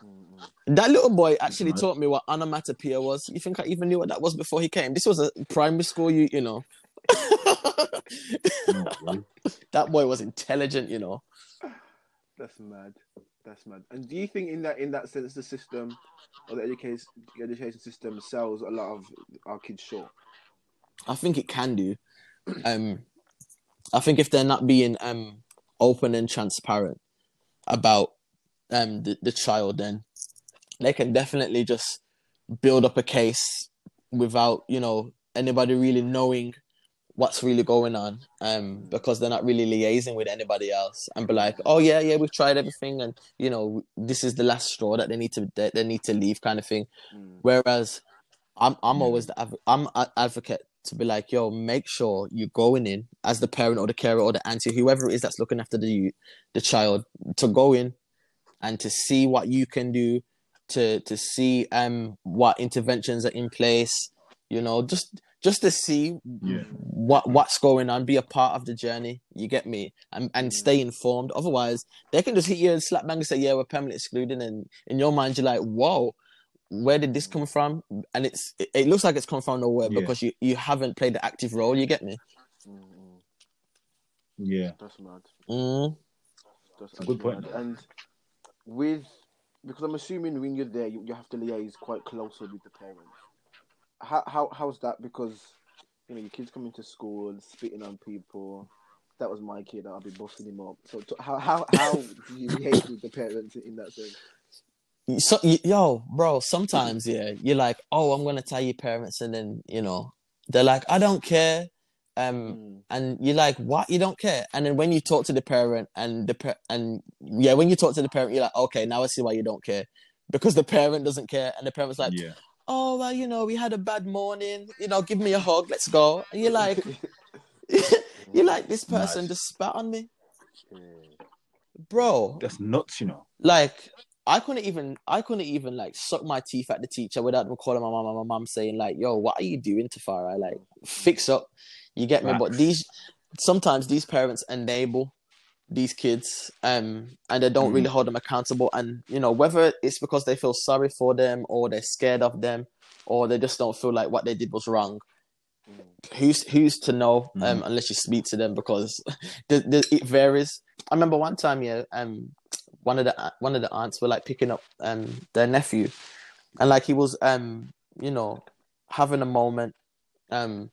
Mm-hmm. That little boy actually taught me what onomatopoeia was. You think I even knew what that was before he came? This was a primary school, you you know. that boy was intelligent, you know. That's mad. That's mad. And do you think in that in that sense the system or the education education system sells a lot of our kids short? I think it can do. Um, I think if they're not being um open and transparent about um the, the child, then they can definitely just build up a case without you know anybody really knowing what's really going on um because they're not really liaising with anybody else and be like oh yeah yeah we've tried everything and you know this is the last straw that they need to they, they need to leave kind of thing Mm. whereas i'm i'm always the i'm an advocate to be like yo make sure you're going in as the parent or the carer or the auntie whoever it is that's looking after the the child to go in and to see what you can do to to see um what interventions are in place you know just just to see Yeah. what what's going on, be a part of the journey. You get me, and and stay informed. Otherwise, they can just hit you and slap bang and say, "Yeah, we're permanently excluded," and in your mind, you're like, "Whoa, where did this come from?" And it's it, it looks like it's come from nowhere Yeah. because you you haven't played the active role. You get me? Mm-mm. Yeah. That's mad. Mm. That's a good point. mad. And with because I'm assuming when you're there, you, you have to liaise quite closely with the parents. How how how's that? Because you know your kids coming to school, spitting on people. If That was my kid. I'll be busting him up. So t- how how how do you liaise with the parents in that sense? So yo, bro, sometimes yeah, you're like, "Oh, I'm gonna tell your parents," and then you know they're like, "I don't care." Um, Mm. and you're like, "What? You don't care?" And then when you talk to the parent, and the pa- and yeah, when you talk to the parent, you're like, "Okay, now I see why you don't care," because the parent doesn't care, and the parent's like, Yeah. "Oh, well, you know, we had a bad morning. You know, give me a hug, let's go." And you're like, "You're like this person Nice. just spat on me, bro." That's nuts, you know. like I couldn't even I couldn't even like suck my teeth at the teacher without them calling my mom and my mom saying like, "Yo, what are you doing, Tafara? Like, fix up." You get me? But these sometimes these parents enable these kids, um, and they don't really hold them accountable. And you know whether it's because they feel sorry for them or they're scared of them or they just don't feel like what they did was wrong. Mm. Who's who's to know um, Mhm. unless you speak to them because the, the, it varies. I remember one time, yeah, um, one of the one of the aunts were like picking up um their nephew, and like he was um you know having a moment, um,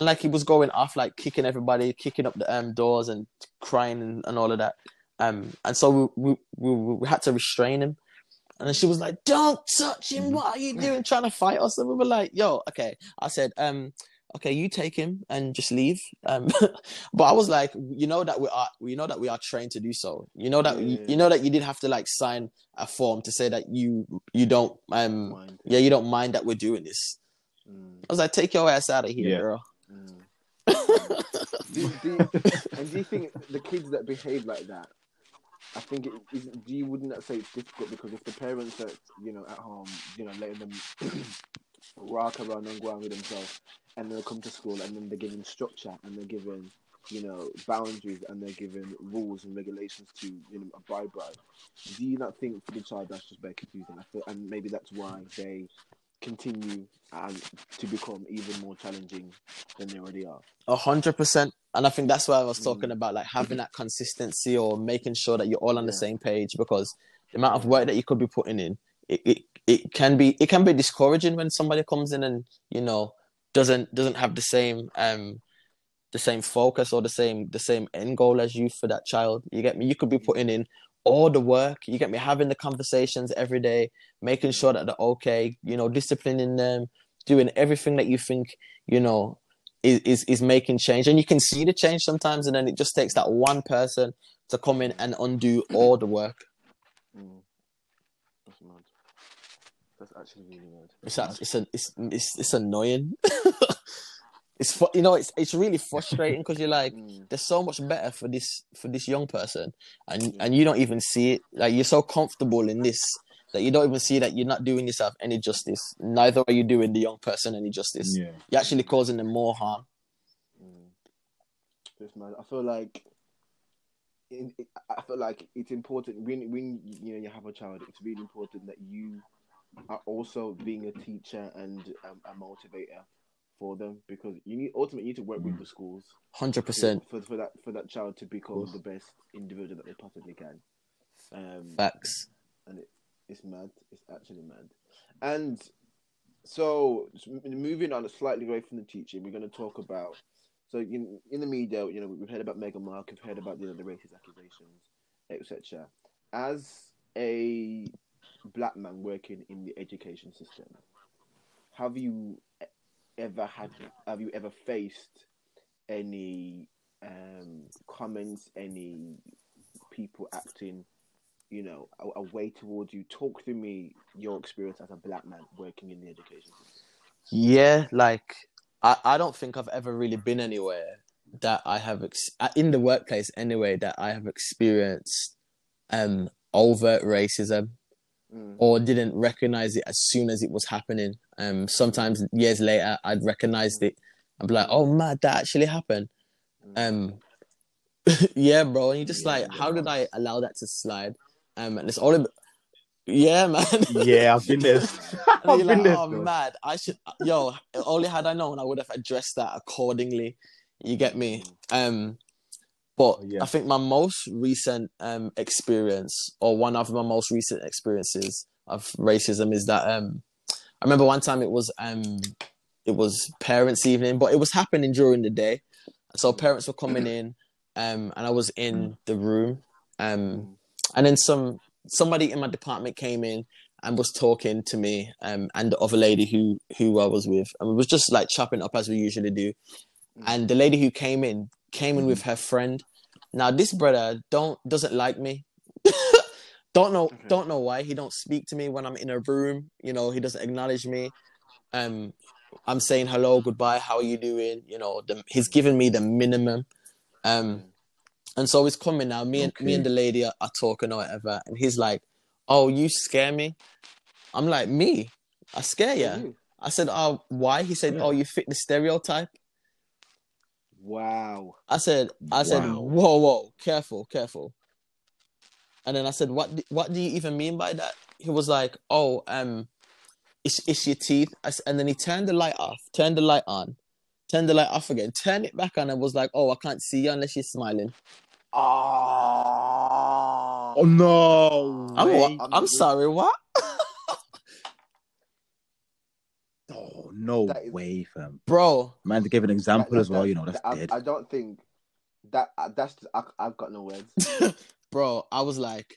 and like he was going off like kicking everybody, kicking up the um doors and crying and, and all of that, um, and so we we, we we had to restrain him. And then she was like, "Don't touch him! What are you doing? Trying to fight us?" And we were like, "Yo, okay." I said, "Um, okay, you take him and just leave." Um, but I was like, you know that we are, you know that we are trained to do so. You know that you, Yeah. you know that you did have to like sign a form to say that you you don't um Mind. yeah you don't mind that we're doing this. Mm. I was like, take your ass out of here, Yeah. girl. Mm. do, do, and do you think the kids that behave like that? I think it is. Do you wouldn't that say it's difficult because if the parents are you know at home, you know, letting them rock around and go on with themselves, and they'll come to school and then they're given structure and they're given you know boundaries and they're given rules and regulations to you know abide by. Do you not think for the child that's just very confusing? I feel, and maybe that's why they continue and to become even more challenging than they already are. A hundred percent. And I think that's why I was talking Mm. about like having that consistency or making sure that you're all on the same page because the amount of work that you could be putting in, it, it, it can be it can be discouraging when somebody comes in and, you know, doesn't doesn't have the same um the same focus or the same the same end goal as you for that child. You get me? You could be putting in all the work, you get me, having the conversations every day, making sure that they're okay, you know, disciplining them, doing everything that you think, you know, is, is is making change and you can see the change sometimes and then it just takes that one person to come in and undo all the work Mm. That's mad. actually really mad. It's it's a, it's it's it's annoying. it's fu- you know it's it's really frustrating because you're like Mm. there's so much better for this for this young person and Yeah. and you don't even see it like you're so comfortable in this that you don't even see that you're not doing yourself any justice neither are you doing the young person any justice Yeah. you're actually causing them more harm Mm. Just mad. I feel like. In, I feel like it's important when when you know you have a child. It's really important that you are also being a teacher and um, a motivator for them because you need ultimately you need to work with the schools 100% for, for that for that child to become course. the best individual that they possibly can. Um, facts and it, it's mad. It's actually mad. And so, moving on slightly away from the teaching, we're going to talk about. So, in, in the media, you know, we've heard about Meghan Markle, we've heard about you know the racist accusations, etc. As a black man working in the education system, have you ever had? Have you ever faced any um, comments? Any people acting you know, a, a way towards you. Talk to me your experience as a black man working in the education system. Yeah, like I, I don't think I've ever really been anywhere that I have ex- uh, in the workplace anyway that I have experienced um overt racism Mm. or didn't recognize it as soon as it was happening. Um sometimes years later I'd recognized it. I'd be like, "Oh man, that actually happened." Mm. Um yeah, bro, and you're just Yeah, like, "How did. I allow that to slide?" Um and it's all ab- yeah, man. Yeah, I've been there. I've you're been like, there. oh still. mad, I should yo, only had I known I would have addressed that accordingly. You get me? Um but Oh, yeah. I think my most recent um experience or one of my most recent experiences of racism is that um I remember one time it was um it was parents evening, but it was happening during the day. So parents were coming in um and I was in the room um Mm. and then some somebody in my department came in and was talking to me um and the other lady who who I was with and we was just like chopping up as we usually do Mm. and the lady who came in came in with her friend now this brother don't doesn't like me don't know Okay. don't know why he don't speak to me when I'm in a room you know he doesn't acknowledge me um I'm saying hello goodbye how are you doing you know the, he's giving me the minimum um and so he's coming now. Me and me and the lady are, are talking or whatever, and he's like, "Oh, you scare me." I'm like, "Me? I scare Yeah, you?" you. I said, "Oh, why?" He said, Yeah. "Oh, you fit the stereotype." Wow. I said, "I said, Wow. whoa, whoa, careful, careful." And then I said, "What? do- What do you even mean by that?" He was like, "Oh, um, it's it's your teeth." I s and then he turned the light off, turned the light on, turned the light off again, turned it back on, and was like, "Oh, I can't see you unless you're smiling." Oh, Oh no! I'm what? I'm I'm sorry. What? Oh no That is- way, fam. Bro, Man, to give an example as well. You know, that's I, dead. I don't think that uh, that's. I, I've got no words. bro, I was like,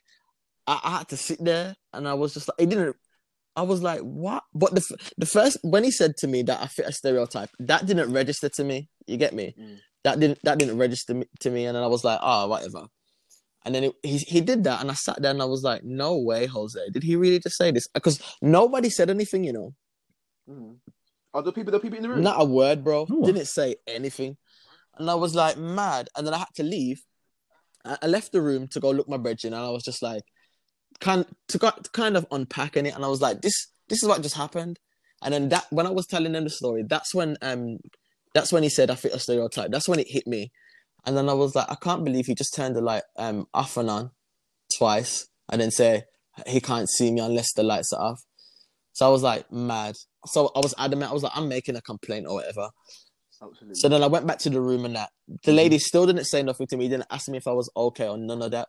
I, I had to sit there, and I was just like, it didn't. I was like, what? But the the first when he said to me that I fit a stereotype, that didn't register to me. You get me? Mm. That didn't that didn't register me, to me, and then I was like, oh, whatever. And then it, he he did that, and I sat there and I was like, no way, Jose, did he really just say this? Because nobody said anything, you know, Mm. Are the people? The people in the room? not a word, bro. No. Didn't say anything, and I was like mad. And then I had to leave. I, I left the room to go look my brethren, and I was just like, kind to, go- to kind of unpacking it, and I was like, this this is what just happened. And then that when I was telling them the story, that's when um that's when he said I fit a stereotype. That's when it hit me, and then I was like, I can't believe he just turned the light um off and on twice, and then say he can't see me unless the lights are off. So I was like mad. So I was adamant. I was like, I'm making a complaint or whatever. Absolutely. So then I went back to the room and that the lady still didn't say nothing to me. Didn't ask me if I was okay or none of that.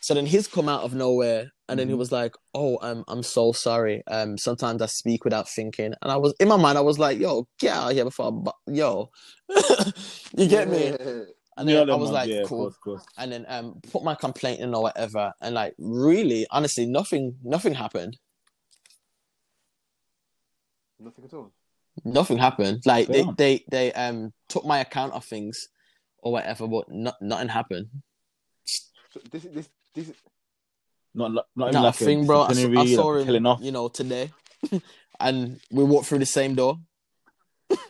So then he's come out of nowhere and then he Mhm. was like, "Oh, um, I'm so sorry. Um, sometimes I speak without thinking." And I was in my mind, I was like, "Yo, get out of here before, I bu- yo." you get me? And Yeah, then I was ones, like, yeah, of "Cool." course, of course. And then um, put my complaint in or whatever. And like, really, honestly, nothing, nothing happened. Nothing at all. Nothing happened. Like they, Damn. they, they um took my account of things or whatever, but no, nothing happened. So this this this Not, li- not even Not like a thing, bro. I, saw, I saw like him, killing off. you know, today. and we walked through the same door.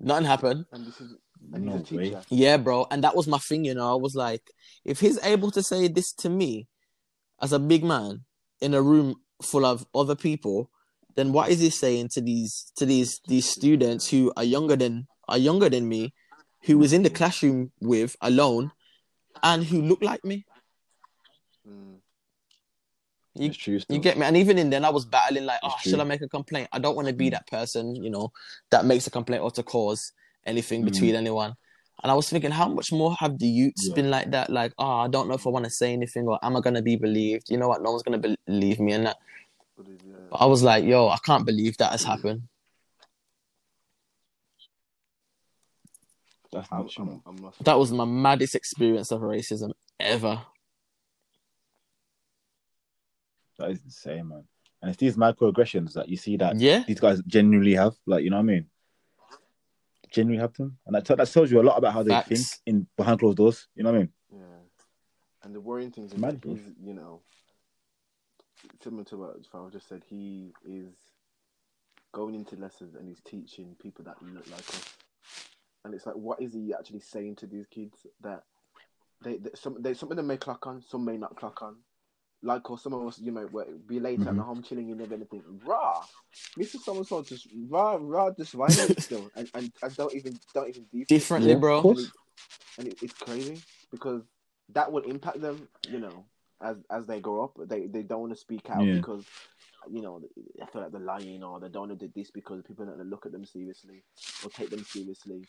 Nothing happened. And this is and No he's a way. Yeah, bro. And that was my thing, you know. I was like, if he's able to say this to me as a big man in a room full of other people, then what is he saying to these to these these students who are younger than are younger than me, who was in the classroom with alone and who look like me? Mm. You- true. You get me? And even in then, I was battling like, oh, It's should. I make a complaint? I don't want to be that person, you know, that makes a complaint or to cause anything Mm. between anyone. And I was thinking, how much more have the youths Yeah. been like that? Like, oh, I don't know if I want to say anything or am I gonna be believed? You know what? No one's gonna be- believe me and that. But yeah. But I was like, yo, I can't believe that has happened. That's I'm, nuts, you know. I'm, I'm That was my maddest experience of racism ever. That is insane, man. And it's these microaggressions that you see that Yeah, these guys genuinely have, like you know what I mean? Genuinely have them, and that, t- that tells you a lot about how they Facts. think in behind closed doors. You know what I mean? Yeah. And the worrying thing is, Mad, you know, similar to what Farah just said, he is going into lessons and he's teaching people that look like us. And it's like, what is he actually saying to these kids that they, they some they some of them may clock on, some may not clock on. Like or some of us, you know, be later at Mhm. the home chilling, you never anything. Rah, Mr. So and so just rah rah just violent still, and, and and don't even don't even deep differently, Yeah, bro. of course. and it, it's crazy because that will impact them, you know, as as they grow up. They they don't want to speak out Yeah. because, you know, I feel like they're lying or they don't want to do this because people don't look at them seriously or take them seriously.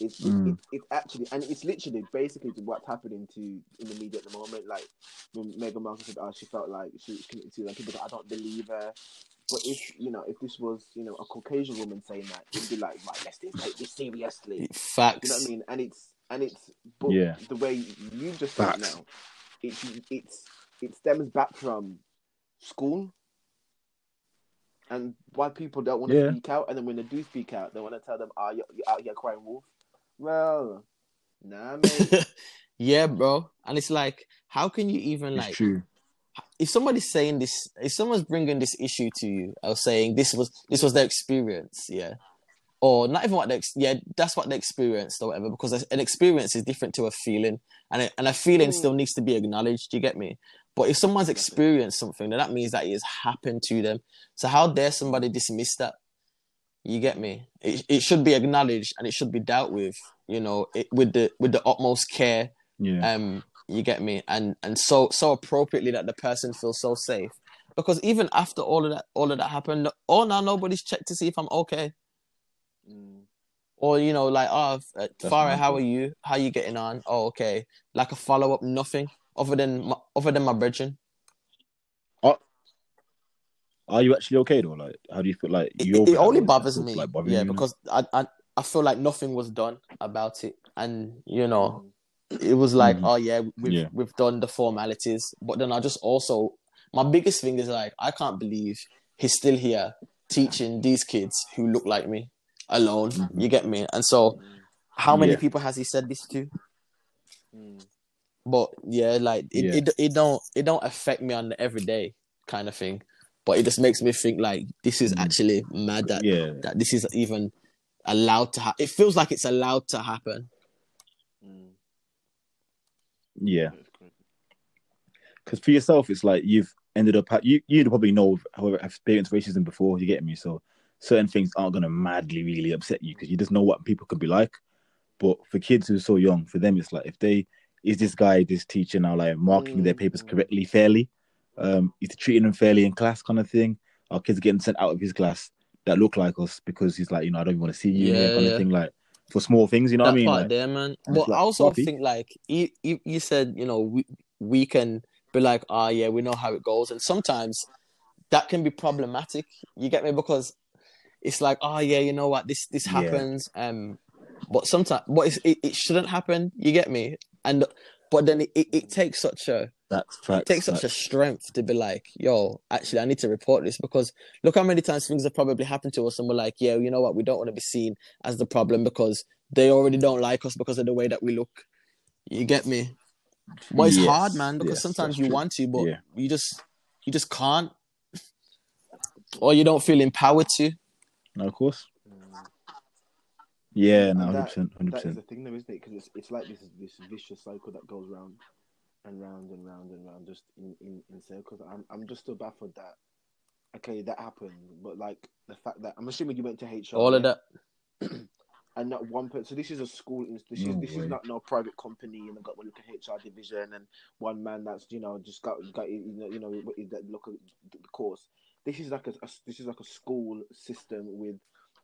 It's it's, Mm. it's, it's actually and it's literally basically what's happening to in the media at the moment. Like when Meghan Markle said, "Oh, she felt like she was committed to," and people go, "I don't believe her." But if you know, if this was you know a Caucasian woman saying that, it'd be like, right, let's take this seriously. Facts. You know what I mean? And it's and it's but Yeah. the way you just said now, it's it's it stems back from school and why people don't want to Yeah. speak out, and then when they do speak out, they want to tell them, "Ah, you're, you're out here crying wolf." Well, nah, mate. yeah, bro. And it's like, how can you even It's like true. if somebody's saying this, if someone's bringing this issue to you, or saying this was this was their experience, yeah, or not even what they, ex- yeah, that's what they experienced or whatever, because an experience is different to a feeling, and a, and a feeling Mm. still needs to be acknowledged. Do You get me? But if someone's experienced something, then that means that it has happened to them. So how dare somebody dismiss that? You get me? It it should be acknowledged and it should be dealt with, you know, it, with the with the utmost care Yeah. um you get me and and so so appropriately that the person feels so safe because even after all of that all of that happened oh now nobody's checked to see if i'm okay Mm. or you know like oh uh, Farah, how are you how you getting on oh okay like a follow-up nothing other than my, other than my brethren Are you actually okay though? Like, how do you feel? Like, it, you it, it only bothers me Like, bothering yeah you, because I, I i feel like nothing was done about it and you know Mm. it was like, Mhm. oh yeah, we've Yeah. we've done the formalities, but then I just also my biggest thing is like I can't believe he's still here teaching these kids who look like me alone. Mhm. You get me? And so, how many Yeah. people has he said this to? Mm. But yeah, like it, Yeah. it it don't it don't affect me on the everyday kind of thing, but it just makes me think like this is Mhm. actually mad that Yeah. that this is even allowed to happen. It feels like it's allowed to happen. Mm. Yeah. Because for yourself, it's like you've ended up you you probably know however have experienced racism before. You get me? So certain things aren't gonna madly really upset you because you just know what people can be like. But for kids who are so young, for them it's like if they is this guy, this teacher now like marking their papers Mm. correctly, fairly, um, is treating them fairly in class, kind of thing. Our kids are getting sent out of his class that look like us because he's like, you know, I don't even want to see you, Yeah, kind yeah. of thing. Like for small things, you know that what I mean? part Like, there, man. But like, I also think like you, you, you said, you know, we we can be like, ah, yeah, we know how it goes, and sometimes that can be problematic. You get me? Because it's like, oh yeah, you know what, this this Yeah. happens, um, but sometimes, but it's, it it shouldn't happen. You get me? And but then it, it, it takes such a that's it takes such a strength to be like, yo, actually, I need to report this because look how many times things have probably happened to us, and we're like, yeah, you know what, we don't want to be seen as the problem because they already don't like us because of the way that we look. You get me? But it's Yes, hard, man, because yes, sometimes you true. want to, but Yeah. you just you just can't. or you don't feel empowered to. No, of course. Mm. Yeah, no, hundred that- percent, hundred That is percent. the thing, though, isn't it? Because it's it's like this this vicious cycle that goes round and round and round and round, just in in, in circles. I'm I'm just still baffled that. Okay, that happened, but like the fact that I'm assuming you went to HR. All of that. and not one person. So this is a school. This is No this way. is not no private company, and they've got one look at HR division and one man that's you know just got got you know you know that look at the course. This is like a, a this is like a school system with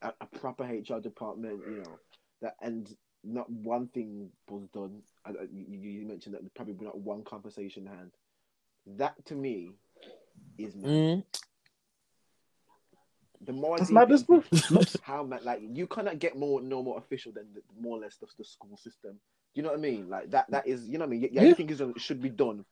a, a proper HR department, you know that and not one thing was done. I- I- You, you mentioned that probably not one conversation had. That to me is. Mm, the more That's dig madness, bro. how mad, like you cannot get more no more official than the, more or less the, the school system. You know what I mean? Like that that is you know what I mean. Yeah, Yeah. everything is should be done.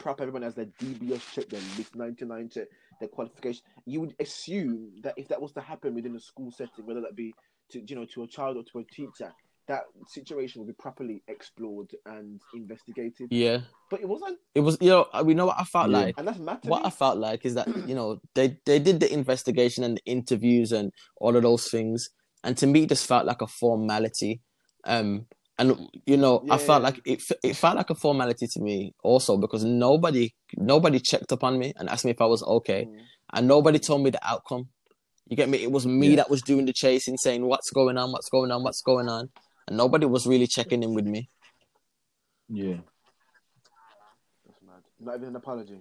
Proper. Everyone has their DBS check, their list ninety nine check, their qualification. You would assume that if that was to happen within a school setting, whether that be to you know to a child or to a teacher, that situation would be properly explored and investigated. yeah, But it wasn't, it was. You know, we know what I felt Yeah. like. and that's mad to what. I felt like is that you know they they did the investigation and the interviews and all of those things, and to me, it just felt like a formality. Um, and you know, I felt like it it felt like a formality to me also because nobody nobody checked up on me and asked me if I was okay, Mm. and nobody told me the outcome. You get me? It was me Yeah. that was doing the chasing, saying what's going on, what's going on, what's going on, and nobody was really checking in with me. Yeah, That's mad. Not even an apology.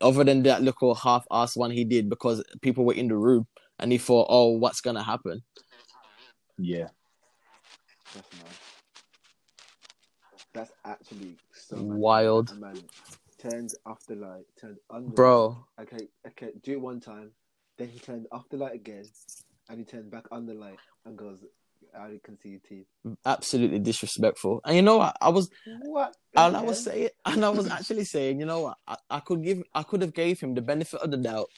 other than that little half-assed one he did because people were in the room and he thought, "Oh, what's gonna happen?" yeah. That's mad. That's actually so Wild. Man, turned off the light, turned light. Bro, Okay, okay, do it one time. Then he turned off the light again, and he turned back on the light and goes, "I can see your teeth." absolutely disrespectful. And you know what? I was, What? and I was saying, and I was actually saying, you know what? I, I could give, I could have gave him the benefit of the doubt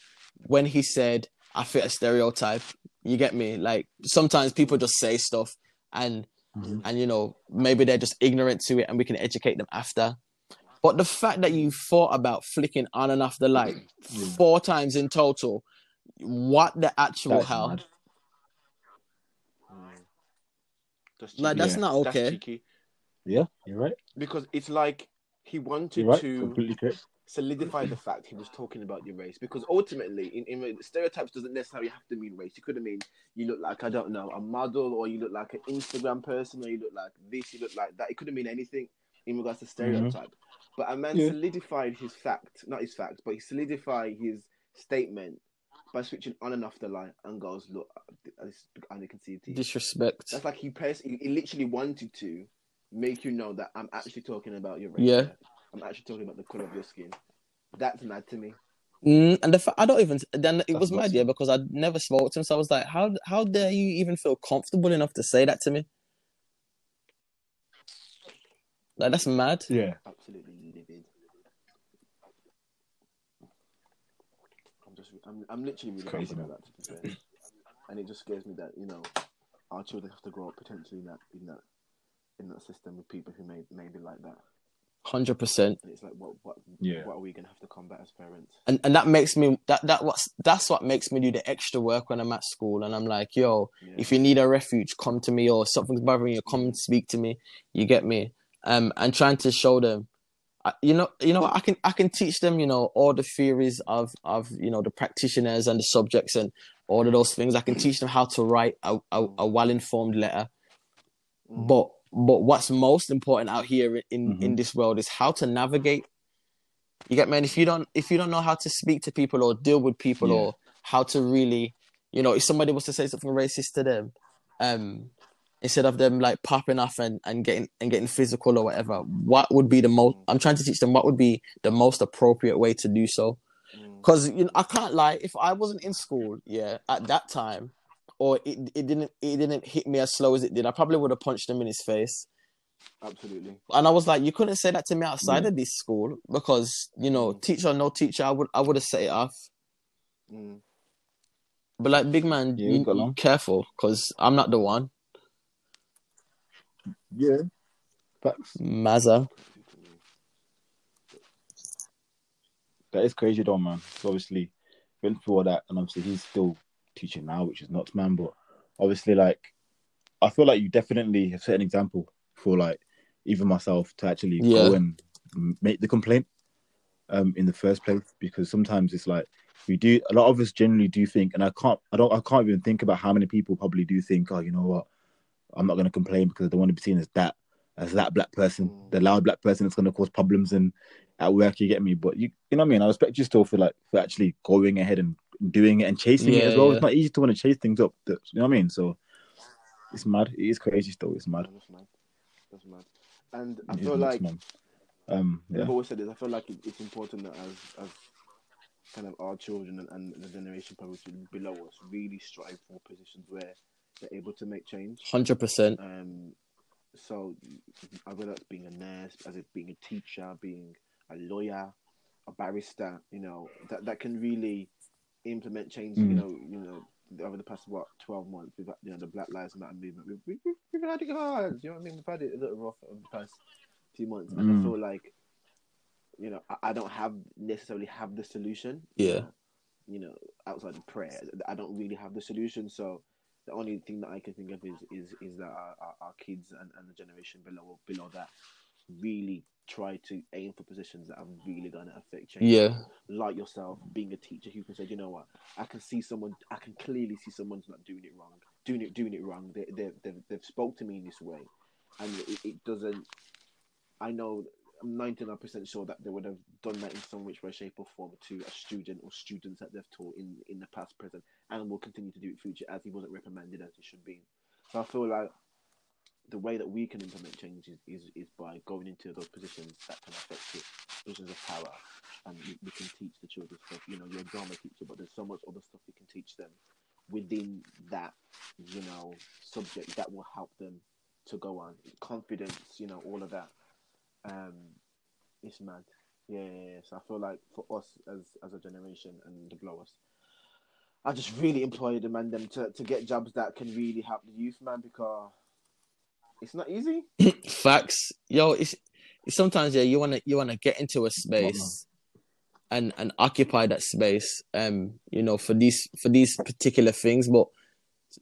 when he said, "I fit a stereotype." You get me? Like sometimes people just say stuff, and Mhm. and you know maybe they're just ignorant to it, and we can educate them after. But the fact that you thought about flicking on and off the light Yeah. four times in total, what the actual That's hell? mad. Mm. That's Like that's Yeah. not okay. cheeky. Yeah, you're right. because it's like he wanted right. to Completely correct. Solidify the fact he was talking about your race because ultimately in, in stereotypes doesn't necessarily have to mean race. It could have mean you look like i don't know a model or you look like an instagram person or you look like this you look like that. It could have mean anything in regards to mm-hmm. stereotype. But a man Yeah. solidified his fact not his fact but he solidified his statement by switching on and off the light and goes look and you can see it Disrespect. that's like he, pers- he he literally wanted to make you know that i'm actually talking about your race. Yeah. I'm actually talking about the color of your skin. That's mad to me. Mm, and the fa- I don't even then it That's was mad, nuts, yeah, because I'd never spoke to him, so I was like, how how dare you even feel comfortable enough to say that to me? Like that's mad. Yeah. Absolutely livid. I'm just, I'm, I'm literally really crazy, baffled by that, to be fair. And it just scares me that you know our children have to grow up potentially in that in that in that system with people who may may be like that. Hundred percent. And it's like, what what Yeah. what are we gonna have to combat as parents? And and that makes me that that what's that's what makes me do the extra work when I'm at school and I'm like, yo, Yeah. if you need a refuge, come to me or something's bothering you, come and speak to me. You get me? Um, and trying to show them, you know, you know, I can I can teach them, you know, all the theories of of you know the practitioners and the subjects and all of those things. I can teach them how to write a a, a well informed letter. Mm. But but what's most important out here in in Mhm. this world is how to navigate. You get me? And if you don't if you don't know how to speak to people or deal with people Yeah. or how to really, you know, if somebody was to say something racist to them, um, instead of them like popping off and, and getting and getting physical or whatever, what would be the most? I'm trying to teach them what would be the most appropriate way to do so. Mm. Because you know, I can't lie. If I wasn't in school, yeah, at that time, or it it didn't it didn't hit me as slow as it did, I probably would have punched him in his face. Absolutely. And I was like, you couldn't say that to me outside Yeah. of this school because you know, Mm. teacher or no teacher, I would I would have set it off. Mm. But like, big man, Yeah, you, we got you along. careful because I'm not the one. Yeah. Facts. Mazza. That is crazy though, man. So obviously, went through all that, and obviously he's still teaching now, which is nuts, man. But obviously, like, I feel like you definitely have set an example for like even myself to actually Yeah. go and make the complaint um in the first place because sometimes it's like we do a lot of us generally do think and I can't I don't I can't even think about how many people probably do think oh you know what I'm not going to complain because I don't want to be seen as that as that black person Mm. the loud black person that's going to cause problems and at work you get me but you you know what I mean I respect you still for like for actually going ahead and doing it and chasing it as well yeah. it's not easy to want to chase things up you know what I mean so it's mad it is crazy still it's mad That's mad. That's mad. And I It is feel nuts, like man. um yeah I've always said this. I feel like it, it's important that as as kind of our children and, and the generation probably below us really strive for positions where they're able to make change. Hundred percent. Um, so whether that's being a nurse, as it being a teacher, being a lawyer, a barrister, you know, that that can really implement change. You Mm. know, you know, over the past what twelve months, we've had you know the Black Lives Matter movement. We've we've, we've, we've had it hard. You know what I mean? We've had it a little rough over the past few months, and Mm. I feel like, you know, I, I don't have necessarily have the solution. Yeah. You know, outside of prayer, I don't really have the solution. So the only thing that I can think of is is is that our, our, our kids and, and the generation below below that really try to aim for positions that are really going to affect change. Yeah. Like yourself, being a teacher who can say, you know what, I can see someone, I can clearly see someone's not doing it wrong, doing it, doing it wrong. They, they, they've, they've spoke to me in this way, and it, it doesn't. I know I'm 99% sure that they would have done that in some which way, shape, or form to a student or students that they've taught in, in the past, present, and will continue to do it in future as he wasn't reprimanded as he should be. So I feel like the way that we can implement change is, is, is by going into those positions that can affect it, positions of power, and we, we can teach the children stuff. You know, you're a drama teacher, but there's so much other stuff we can teach them within that, you know, subject that will help them to go on. Confidence, you know, all of that. Um, it's mad. Yeah, yeah, yeah. So I feel like for us as as a generation and the blowers, I just really employ the man them to, to get jobs that can really help the youth, man, because it's not easy. Facts. Yo, it's, it's sometimes yeah, you wanna you wanna get into a space and and occupy that space. Um, you know, for these for these particular things, but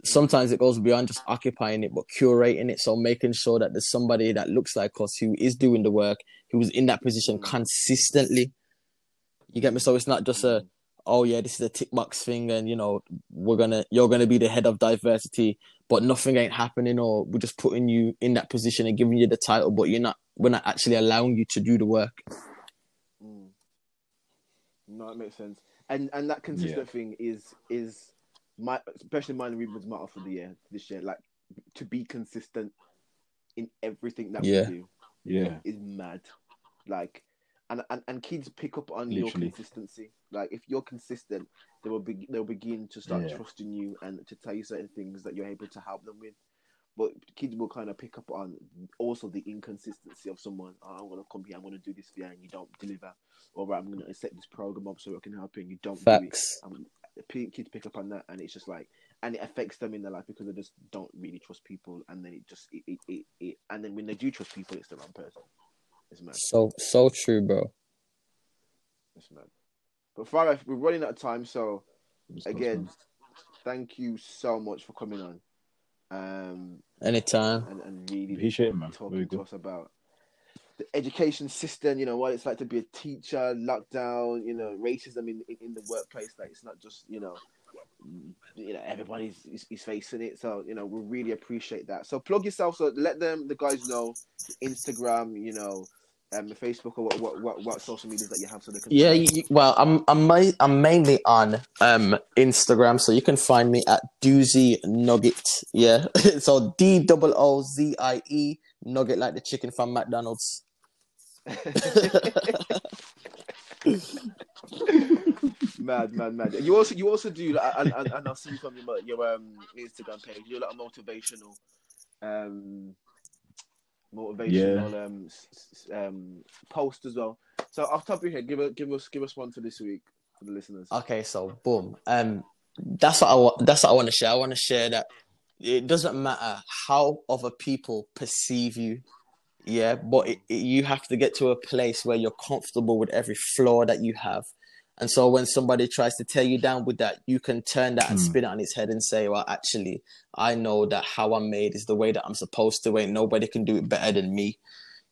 sometimes it goes beyond just occupying it, but curating it. So making sure that there's somebody that looks like us who is doing the work, who's in that position consistently. You get me? So it's not just a oh yeah, this is a tick box thing, and you know we're gonna you're gonna be the head of diversity, but nothing ain't happening, or we're just putting you in that position and giving you the title, but you're not we're not actually allowing you to do the work. Mm. No, it makes sense. And and that consistent thing is is my especially mine and Ruben's motto for the year this year, like to be consistent in everything that Yeah. we do Yeah. is mad. Like and, and, and kids pick up on Literally. your consistency. Like if you're consistent, they will be they'll begin to start Yeah. trusting you and to tell you certain things that you're able to help them with. But kids will kind of pick up on also the inconsistency of someone. Oh, I'm gonna come here, I'm gonna do this for you, and you don't deliver. Or I'm gonna set this program up so I can help you, and you don't do it. Facts. Um, kids pick up on that, and it's just like, and it affects them in their life because they just don't really trust people, and then it just, it, it, it, it and then when they do trust people, it's the wrong person. It's mad. So so true, bro. It's mad. But Farah, we're running out of time, so again, thank you so much for coming on, um, Anytime. and, and really appreciate it, man. Very talking to good. us about the education system. You know what it's like to be a teacher, lockdown. You know racism in in, in the workplace. Like it's not just you know, you know everybody's is, is facing it. So you know we really appreciate that. So plug yourself. So let them the guys know Instagram. You know. Um, Facebook or what, what what what social medias that you have so they can Yeah, you, you- well, I'm I'm ma- I'm mainly on um Instagram, so you can find me at Doozie Nugget. Yeah, so D double O Z I E Nugget, like the chicken from McDonald's. mad, mad, mad. You also you also do, like, and, and, and I'll see from your your um Instagram page. You do like a motivational, um, motivational um s- s- um post as well. So off top of your head, give a, give us give us one for this week for the listeners. Okay, so boom. Um, that's what I wa- that's what I want to share. I want to share that it doesn't matter how other people perceive you. Yeah, but it, it- you have to get to a place where you're comfortable with every flaw that you have, And so when somebody tries to tear you down with that, you can turn that and Mm. spin it on its head and say, well, actually, I know that how I'm made is the way that I'm supposed to. Ain't nobody can do it better than me.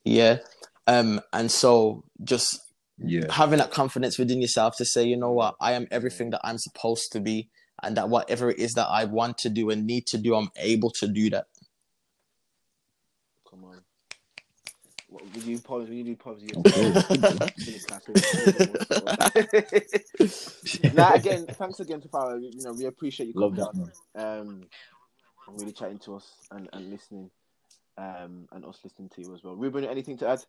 Yeah. Um, and so just Yeah. having that confidence within yourself to say, you know what, I am everything that I'm supposed to be, and that whatever it is that I want to do and need to do, I'm able to do that. Come on. Will you pause? Will do? You now again, thanks again to Farah. You know, we appreciate you Love coming that, man. um, and really chatting to us and, and listening, um, and us listening to you as well. Ruben, anything to add?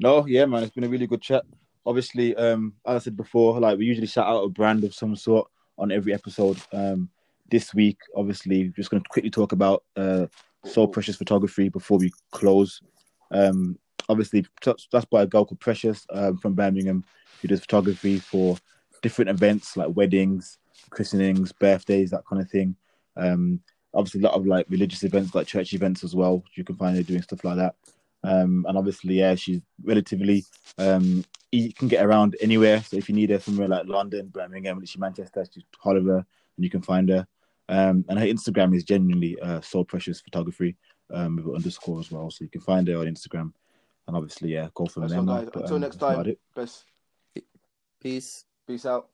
No, yeah, man, it's been a really good chat. Obviously, um, as I said before, like we usually shout out a brand of some sort on every episode. Um, this week, obviously, just going to quickly talk about uh, So Precious Photography before we close. Um, obviously, that's by a girl called Precious um, from Birmingham who does photography for different events like weddings, christenings, birthdays, that kind of thing. Um, obviously, a lot of like religious events, like church events as well. You can find her doing stuff like that. Um, and obviously, yeah, she's relatively um, you can get around anywhere. So if you need her somewhere like London, Birmingham, Manchester, just holler her and you can find her. Um, and her Instagram is genuinely uh, so precious photography um, with an underscore as well. So you can find her on Instagram. And obviously, yeah, go for That's there. all, man. guys. But, Until um, next time, best. Peace. Peace out.